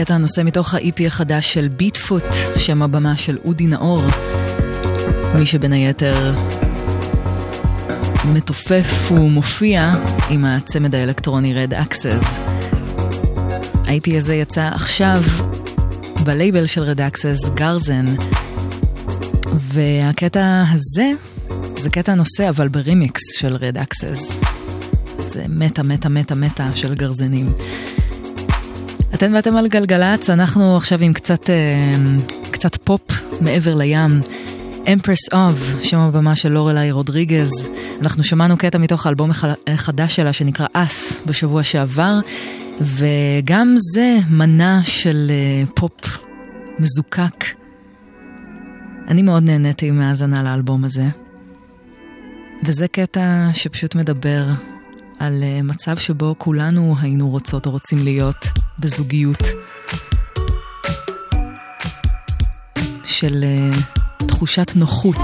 קטע הנושא מתוך ה-EP החדש של ביטפוט, שם הבמה של אודי נאור. מי שבין היתר מתופף ומופיע עם הצמד האלקטרוני Red Access. ה-EP הזה יצא עכשיו בלייבל של Red Access, גרזן, והקטע הזה זה קטע נושא אבל ברימיקס של Red Access. זה מטה מטה מטה מטה של גרזנים. אתן ואתם על גלגלצ, אנחנו עכשיו עם קצת, אה, קצת פופ מעבר לים. אמפרס אוב, שם הבמה של לורלי רודריגז. אנחנו שמענו קטע מתוך האלבום החדש שלה שנקרא אס בשבוע שעבר, וגם זה מנה של אה, פופ מזוקק. אני מאוד נהניתי מהאזנה לאלבום הזה. וזה קטע שפשוט מדבר על אה, מצב שבו כולנו היינו רוצות או רוצים להיות בזוגיות. של uh, תחושת נוחות.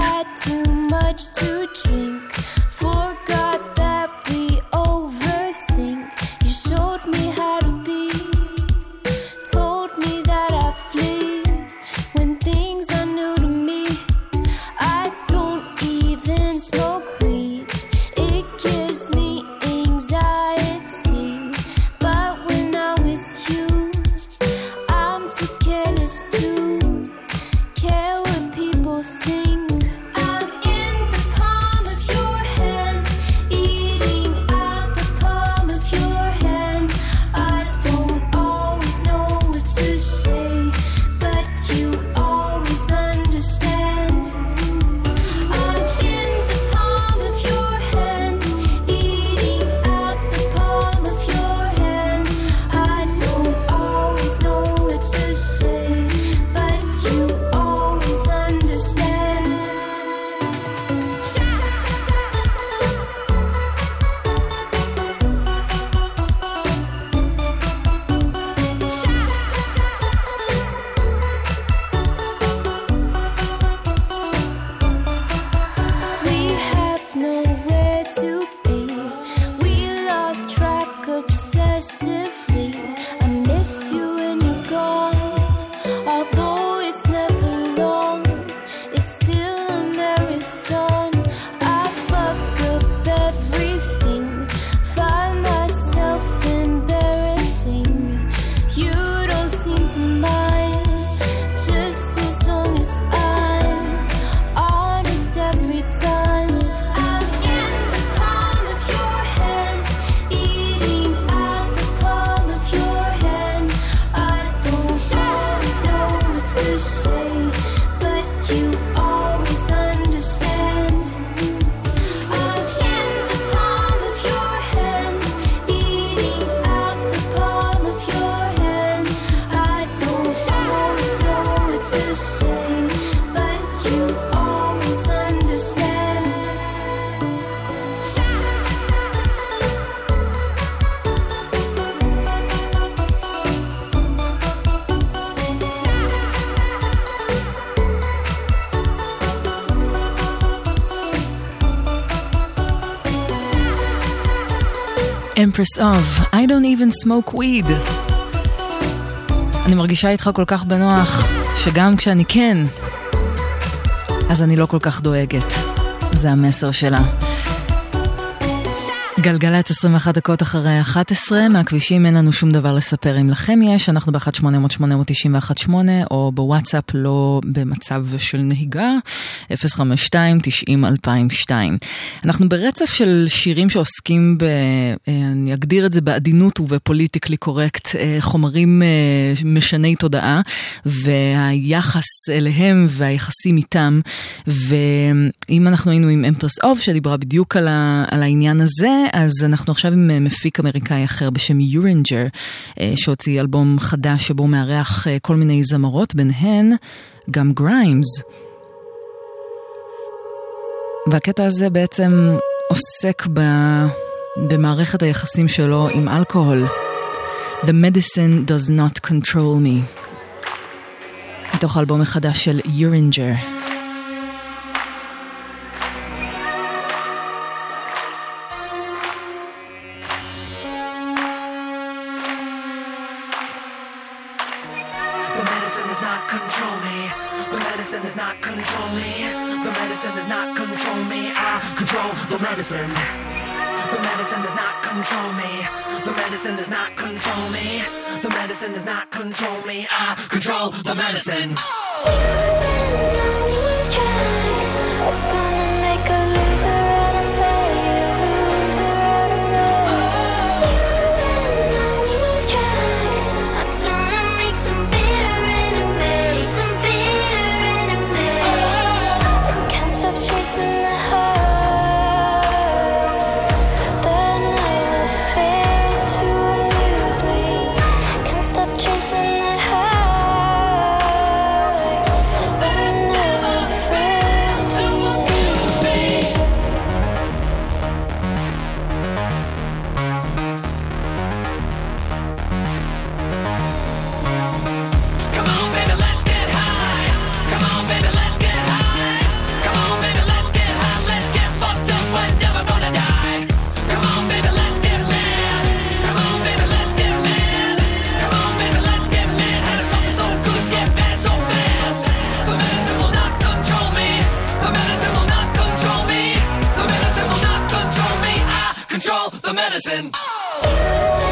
Empress of, I don't even smoke weed. אני מרגישה איתך כל כך בנוח, שגם כשאני כן, אז אני לא כל כך דואגת. זה המסר שלה. גלגלצ 21 דקות אחרי 11, מהכבישים אין לנו שום דבר לספר. אם לכם יש, אנחנו ב-1-800-891-8 או בוואטסאפ לא במצב של נהיגה, 052-90-2002. אנחנו ברצף של שירים שעוסקים ב... אה, אני אגדיר את זה בעדינות וב politically correct, אה, חומרים אה, משני תודעה, והיחס אליהם והיחסים איתם. ואם אנחנו היינו עם אמפרס אוב, שדיברה בדיוק על, ה... על העניין הזה, אז אנחנו עכשיו עם אה, מפיק אמריקאי אחר בשם יורינג'ר, אה, שהוציא אלבום חדש שבו מארח אה, כל מיני זמרות, ביניהן גם גריימס. והקטע הזה בעצם עוסק ב... במערכת היחסים שלו עם אלכוהול. The medicine does not control me. מתוך האלבום החדש של יורינג'ר. does not control me. I control the medicine. Oh. Madison. Oh!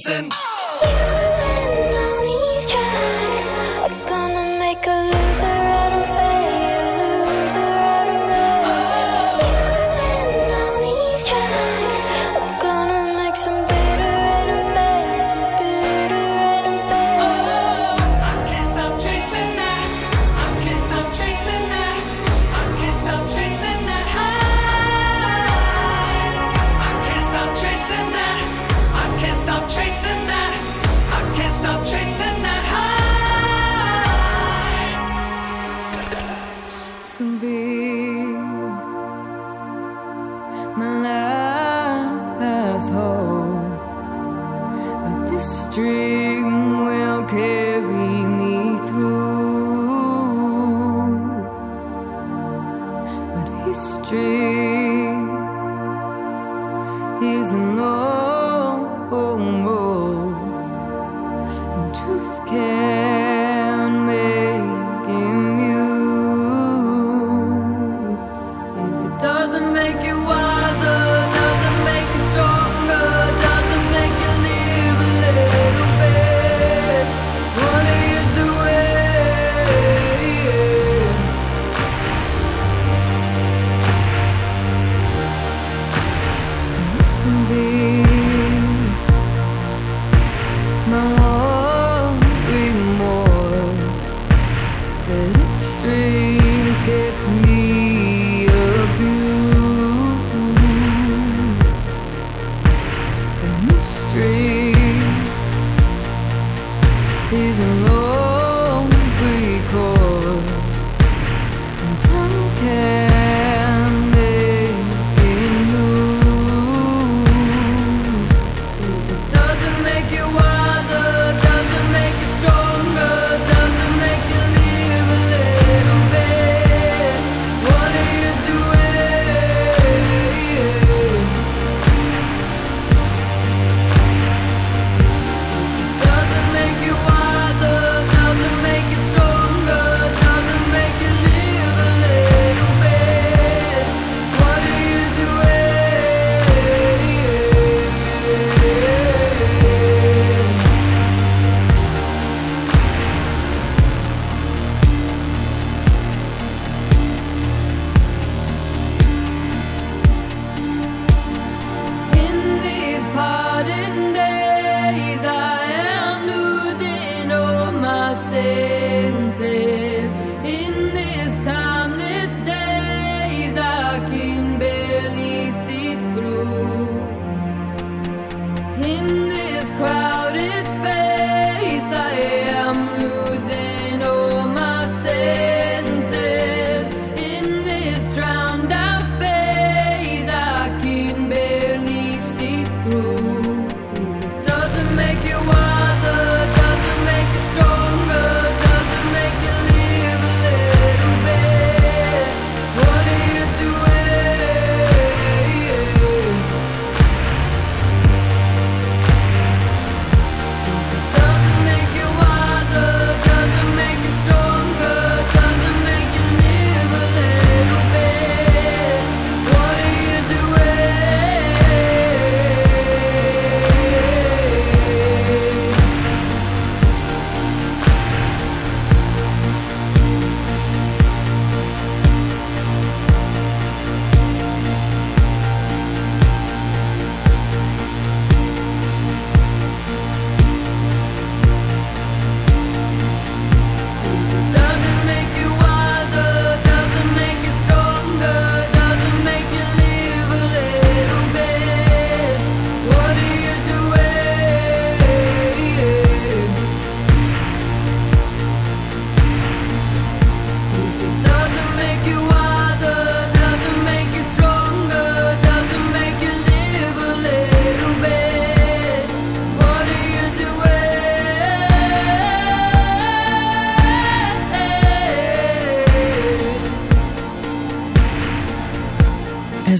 Listen.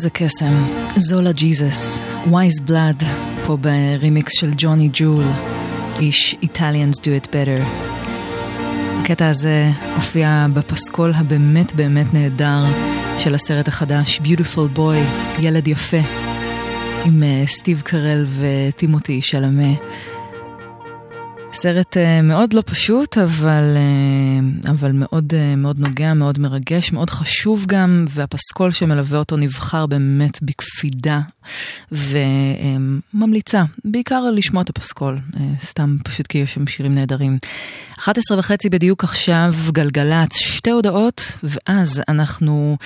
איזה קסם. זולה ג'יזוס, וייז בלאד, פה ברימיקס של ג'וני ג'ול, איש Italians do it better. הקטע הזה הופיע בפסקול הבאמת באמת נהדר של הסרט החדש Beautiful Boy, ילד יפה, עם אה, סטיב קרל וטימותי שלמה. סרט uh, מאוד לא פשוט, אבל, אה, אבל מאוד, אה, מאוד נוגע, מאוד מרגש, מאוד חשוב גם, והפסקול שמלווה אותו נבחר באמת בקפידה, וממליצה, בעיקר לשמוע את הפסקול, uh, סתם פשוט כי יש שם שירים נהדרים. 11 וחצי בדיוק עכשיו, גלגלצ, שתי הודעות, ואז אנחנו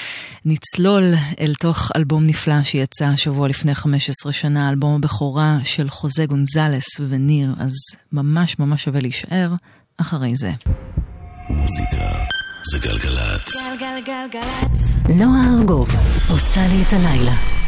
נצלול אל תוך אלבום נפלא שיצא השבוע לפני 15 שנה, אלבום הבכורה של חוזה גונזלס וניר, אז ממש ממש שווה להישאר אחרי זה. מוזיקה זה גלגלצ. גלגלגלגלצ. נועה ארגוב עושה לי את הלילה.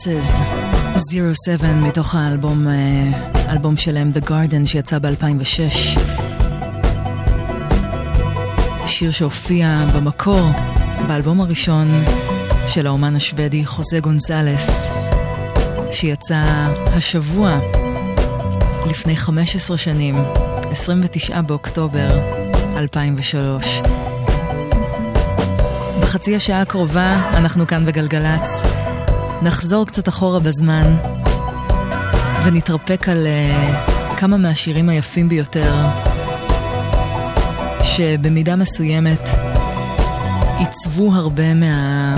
Crosses, Zero Seven, מתוך האלבום אה, אלבום שלהם The Garden שיצא ב-2006. שיר שהופיע במקור באלבום הראשון של האומן השוודי חוזה גונזלס, שיצא השבוע לפני 15 שנים, 29 באוקטובר 2003. בחצי השעה הקרובה אנחנו כאן בגלגלצ. נחזור קצת אחורה בזמן ונתרפק על uh, כמה מהשירים היפים ביותר שבמידה מסוימת עיצבו הרבה מה...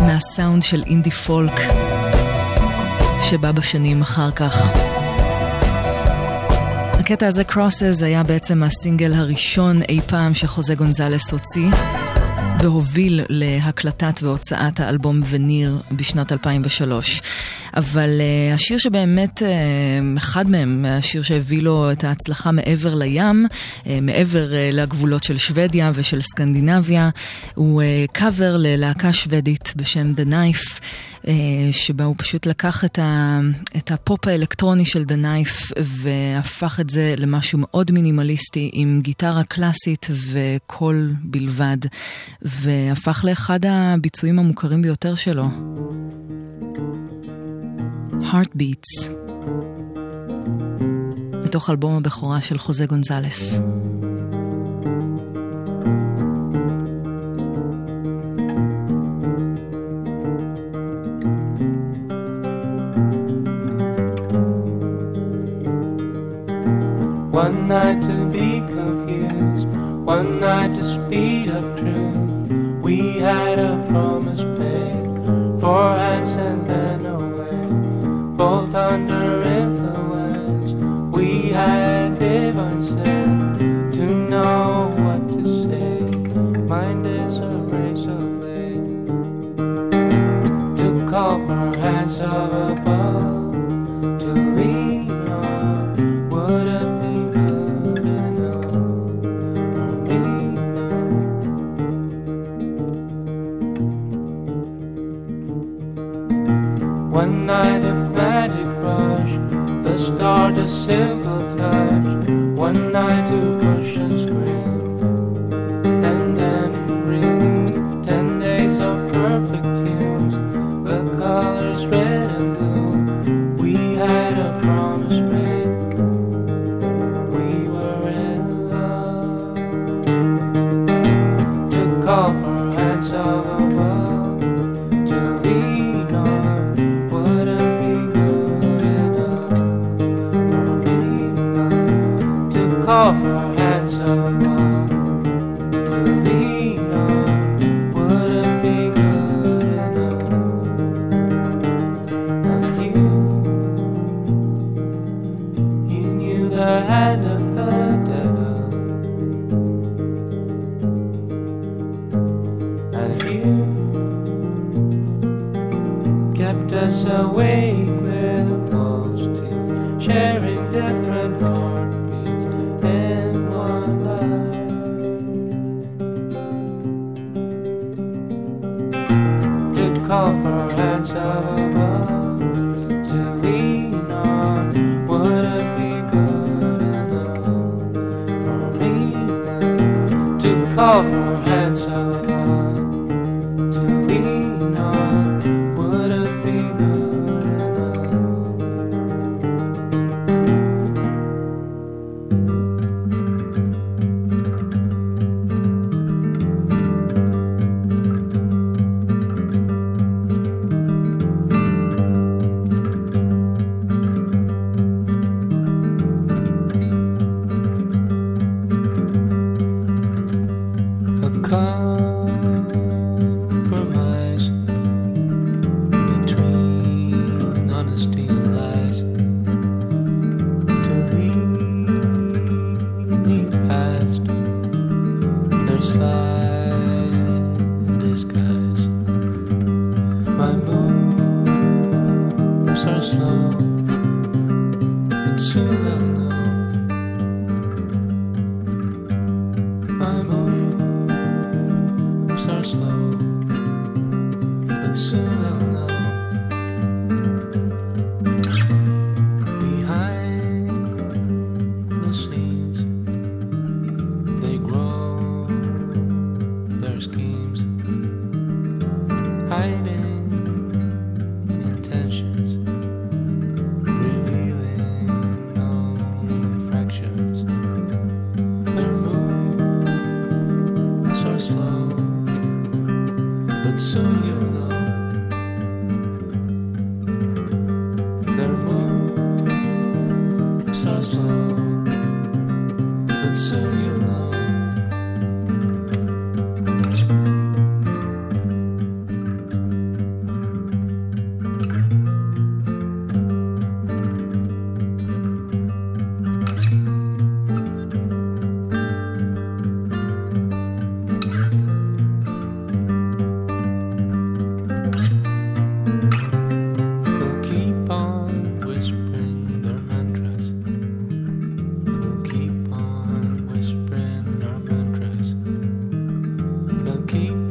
מהסאונד של אינדי פולק שבא בשנים אחר כך. הקטע הזה, Crosses, היה בעצם הסינגל הראשון אי פעם שחוזה גונזלס הוציא. והוביל להקלטת והוצאת האלבום וניר בשנת 2003. אבל uh, השיר שבאמת, uh, אחד מהם, השיר שהביא לו את ההצלחה מעבר לים, uh, מעבר uh, לגבולות של שוודיה ושל סקנדינביה, הוא קאבר uh, ללהקה שוודית בשם The Knife. שבה הוא פשוט לקח את, ה, את הפופ האלקטרוני של The Knife והפך את זה למשהו מאוד מינימליסטי עם גיטרה קלאסית וקול בלבד, והפך לאחד הביצועים המוכרים ביותר שלו. Heartbeats, מתוך אלבום הבכורה של חוזה גונזלס. One night to be confused, one night to speed up truth. We had a promise made, four hands and then away, Under influence. We had divine sense to know what to say. Mind is a razor blade to call for hands of above a simple touch. One night to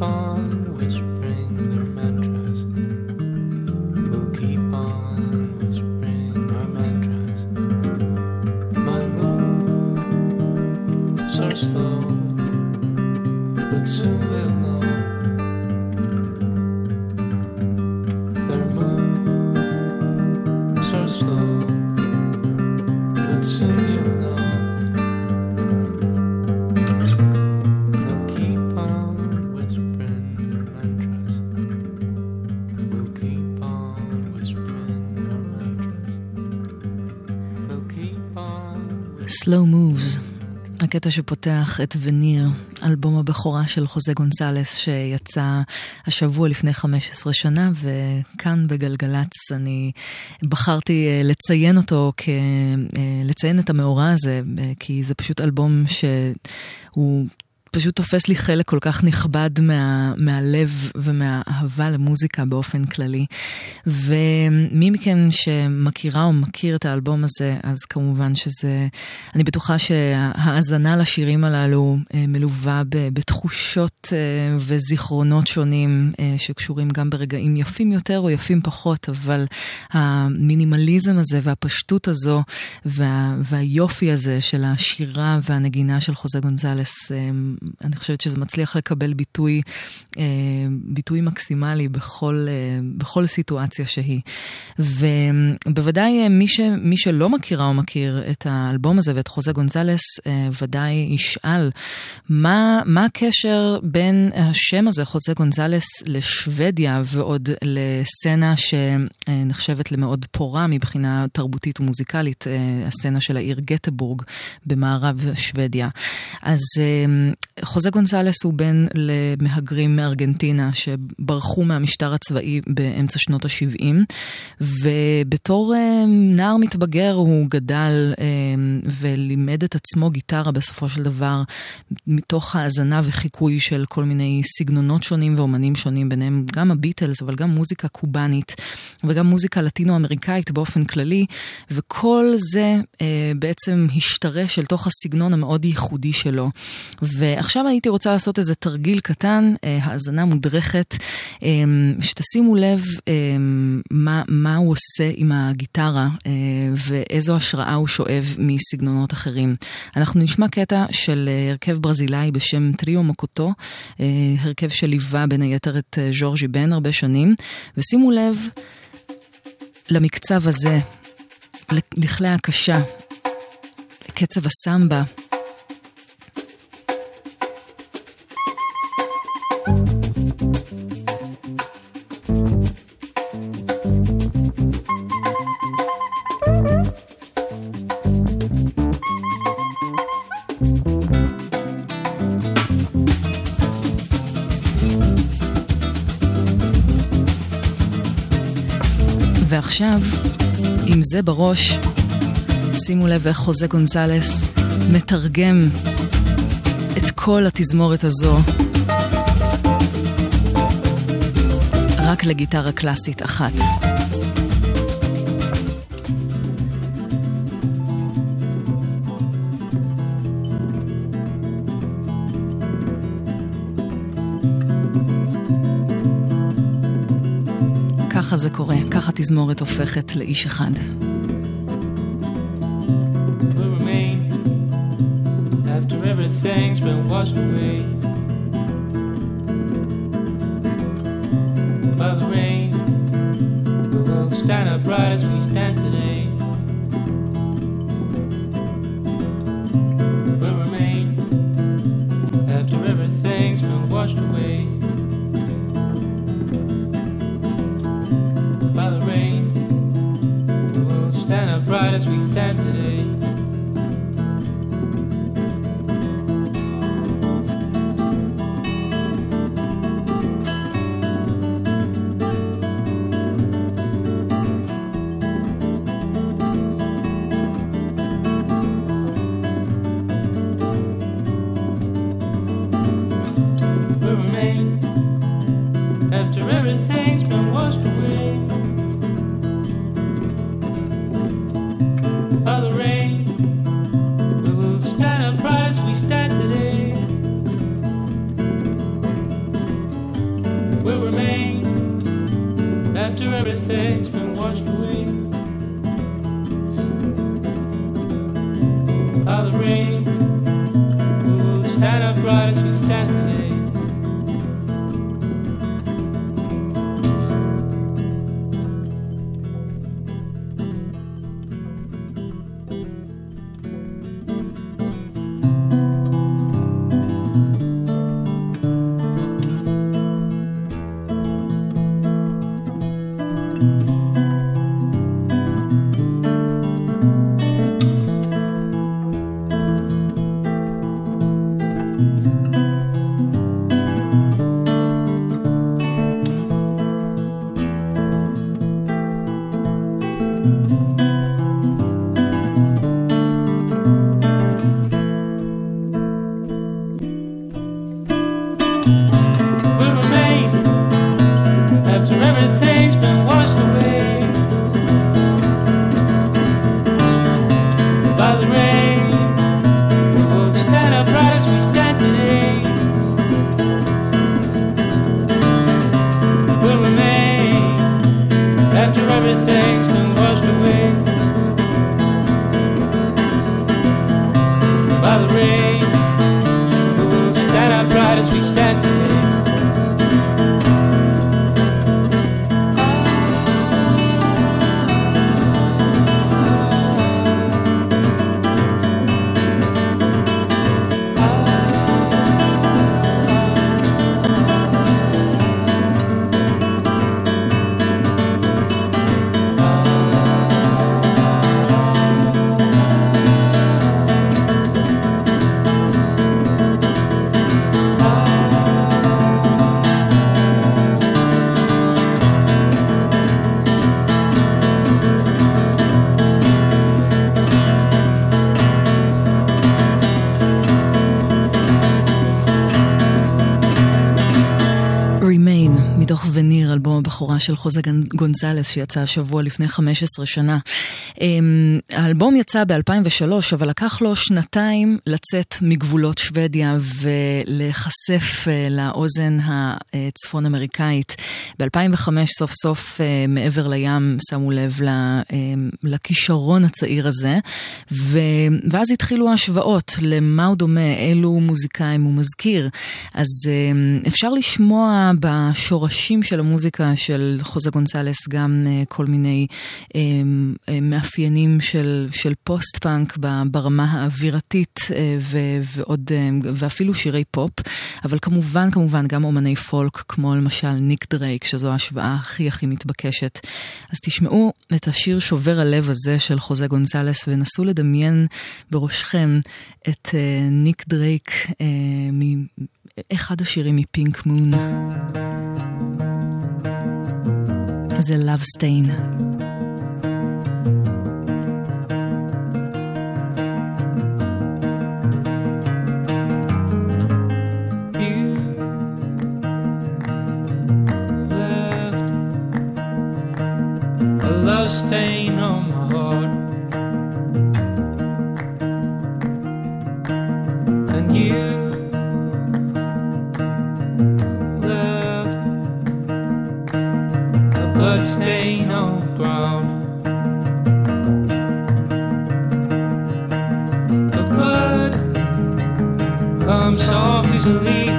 upon. הקטע שפותח את וניר, אלבום הבכורה של חוזה גונסלס שיצא השבוע לפני 15 שנה, וכאן בגלגלצ אני בחרתי אה, לציין אותו, כ... אה, לציין את המאורע הזה, אה, כי זה פשוט אלבום שהוא... פשוט תופס לי חלק כל כך נכבד מה, מהלב ומהאהבה למוזיקה באופן כללי. ומי מכם שמכירה או מכיר את האלבום הזה, אז כמובן שזה, אני בטוחה שההאזנה לשירים הללו אה, מלווה בתחושות אה, וזיכרונות שונים אה, שקשורים גם ברגעים יפים יותר או יפים פחות, אבל המינימליזם הזה והפשטות הזו וה, והיופי הזה של השירה והנגינה של חוזה גונזלס, אני חושבת שזה מצליח לקבל ביטוי, אה, ביטוי מקסימלי בכל, אה, בכל סיטואציה שהיא. ובוודאי אה, מי, ש, מי שלא מכירה או מכיר את האלבום הזה ואת חוזה גונזלס, ודאי ישאל מה, מה הקשר בין השם הזה, חוזה גונזלס, לשוודיה ועוד לסצנה שנחשבת למאוד פורה מבחינה תרבותית ומוזיקלית, הסצנה של העיר גטבורג במערב שוודיה. אז חוזה גונסלס הוא בן למהגרים מארגנטינה שברחו מהמשטר הצבאי באמצע שנות ה-70, ובתור אה, נער מתבגר הוא גדל אה, ולימד את עצמו גיטרה בסופו של דבר, מתוך האזנה וחיקוי של כל מיני סגנונות שונים ואומנים שונים, ביניהם גם הביטלס, אבל גם מוזיקה קובאנית וגם מוזיקה לטינו-אמריקאית באופן כללי, וכל זה אה, בעצם השתרש אל תוך הסגנון המאוד ייחודי שלו. ועכשיו הייתי רוצה לעשות איזה תרגיל קטן, אה, האזנה מודרכת, אה, שתשימו לב אה, מה, מה הוא עושה עם הגיטרה ואיזו השראה הוא שואב מסגנונות אחרים. אנחנו נשמע קטע של הרכב ברזילאי בשם טריו מקוטו, הרכב שליווה בין היתר את ז'ורג'י בן הרבה שנים, ושימו לב למקצב הזה, לכלי הקשה, לקצב הסמבה. ועכשיו, עם זה בראש, שימו לב איך חוזה גונזלס מתרגם את כל התזמורת הזו רק לגיטרה קלאסית אחת. ככה זה קורה, ככה תזמורת הופכת לאיש אחד. remain after everything's been washed away as we stand של חוזה גונזלס שיצא השבוע לפני 15 שנה. אמ, האלבום יצא ב-2003, אבל לקח לו שנתיים לצאת מגבולות שוודיה ולהיחשף אה, לאוזן הצפון אמריקאית. ב-2005 סוף סוף אה, מעבר לים שמו לב אמ, לכישרון הצעיר הזה, ואז התחילו ההשוואות למה הוא דומה, אילו מוזיקאים הוא מזכיר. אז אפשר לשמוע בשורשים של המוזיקה של חוזה גונסלס גם אה, כל מיני אה, מאפיינים של, של פוסט פאנק ב- ברמה האווירתית אה, ו- ועוד, אה, ואפילו שירי פופ, אבל כמובן כמובן גם אומני פולק כמו למשל ניק דרייק שזו ההשוואה הכי הכי מתבקשת. אז תשמעו את השיר שובר הלב הזה של חוזה גונסלס ונסו לדמיין בראשכם את אה, ניק דרייק מאחד השירים מפינק מון. זה Love Stain. Stain on my heart. And you left a blood stain on the ground. The blood comes off easily.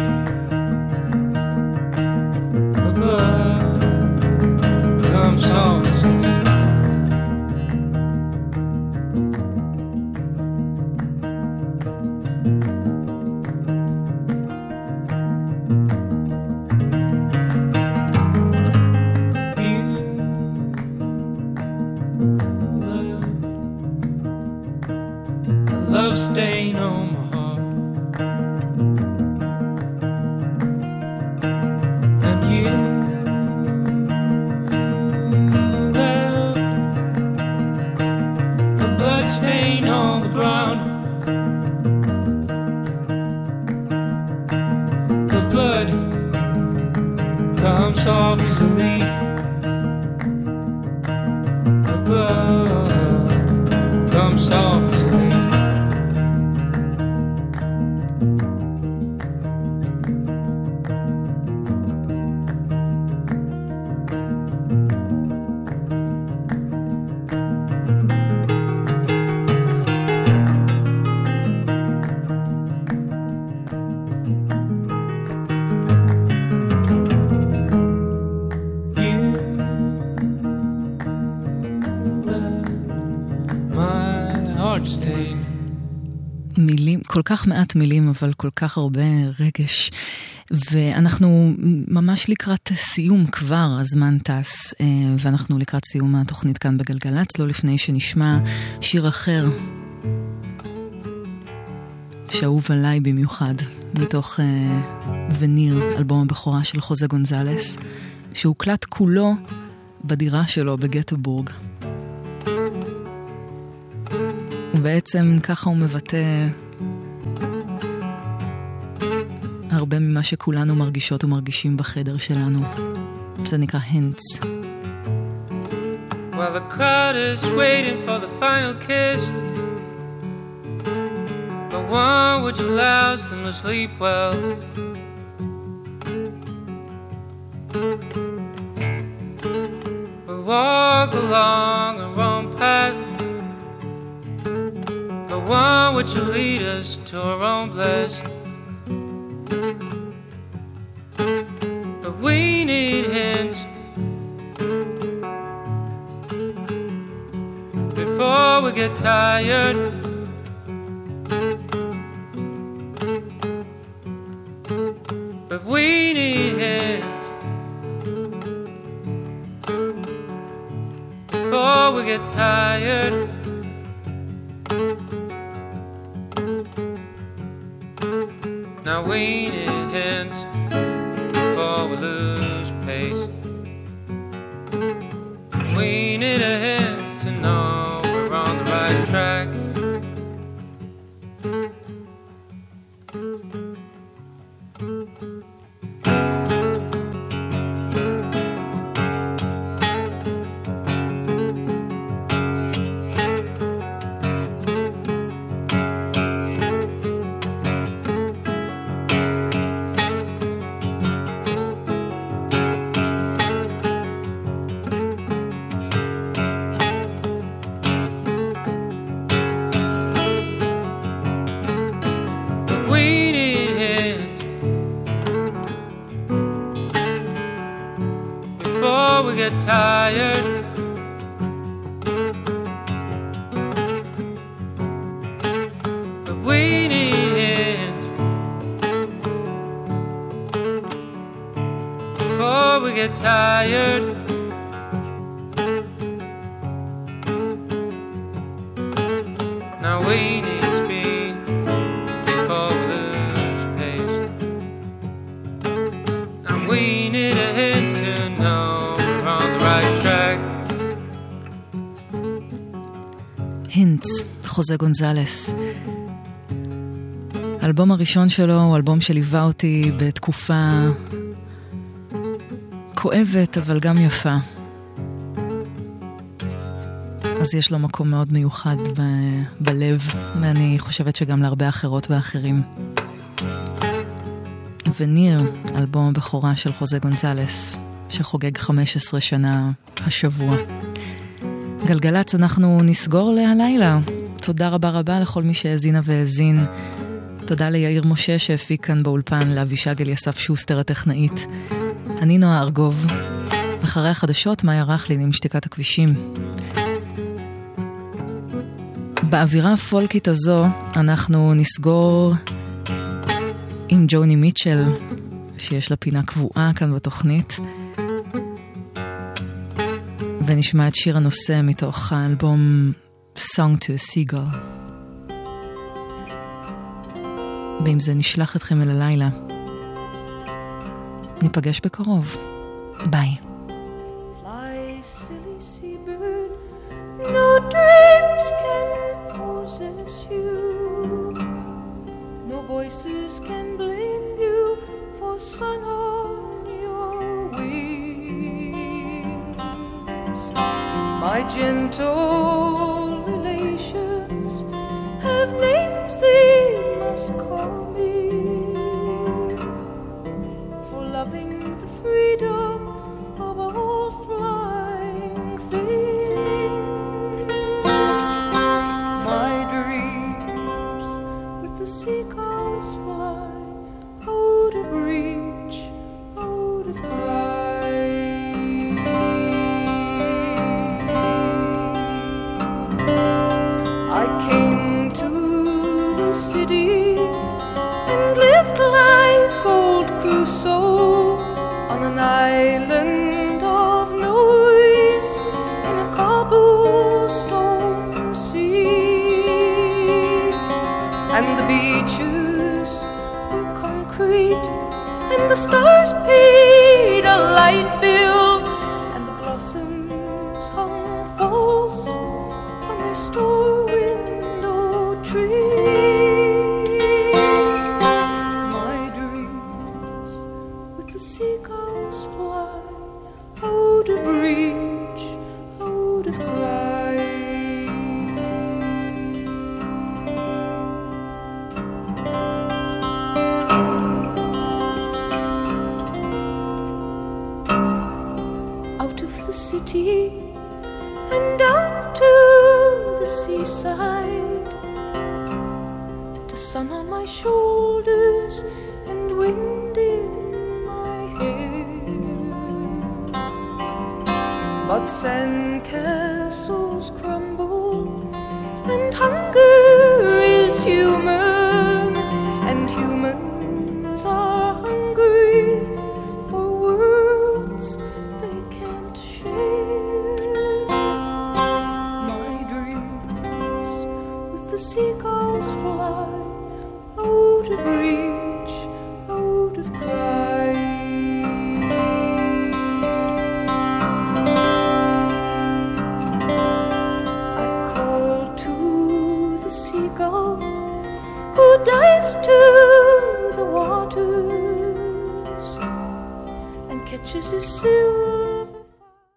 מילים, כל כך מעט מילים, אבל כל כך הרבה רגש. ואנחנו ממש לקראת סיום כבר, הזמן טס, אה, ואנחנו לקראת סיום התוכנית כאן בגלגלצ, לא לפני שנשמע שיר אחר, שאהוב עליי במיוחד, מתוך אה, וניר, אלבום הבכורה של חוזה גונזלס, שהוקלט כולו בדירה שלו בגטבורג. ובעצם ככה הוא מבטא הרבה ממה שכולנו מרגישות ומרגישים בחדר שלנו. זה נקרא הנץ. While the crowd is waiting for the final kiss, the one which allows them to sleep well. We walk along a wrong path, the one which will lead us to our own bliss. But we need hints before we get tired. But we need hints before we get tired. Now we need hints before we lose pace. We need a hint to know we're on the right track. tired. we need it before we get tired. חוזה גונזלס. האלבום הראשון שלו הוא אלבום שליווה אותי בתקופה כואבת אבל גם יפה. אז יש לו מקום מאוד מיוחד ב- בלב, ואני חושבת שגם להרבה אחרות ואחרים. וניר, אלבום הבכורה של חוזה גונזלס, שחוגג 15 שנה השבוע. גלגלצ, אנחנו נסגור להלילה. תודה רבה רבה לכל מי שהאזינה והאזין. תודה ליאיר משה שהפיק כאן באולפן, לאבישג אליסף שוסטר הטכנאית. אני נועה ארגוב. אחרי החדשות, מאיה רכלין עם שתיקת הכבישים. באווירה הפולקית הזו אנחנו נסגור עם ג'וני מיטשל, שיש לה פינה קבועה כאן בתוכנית. ונשמע את שיר הנושא מתוך האלבום Song to a Seagull. ועם זה נשלח אתכם אל הלילה. ניפגש בקרוב. ביי.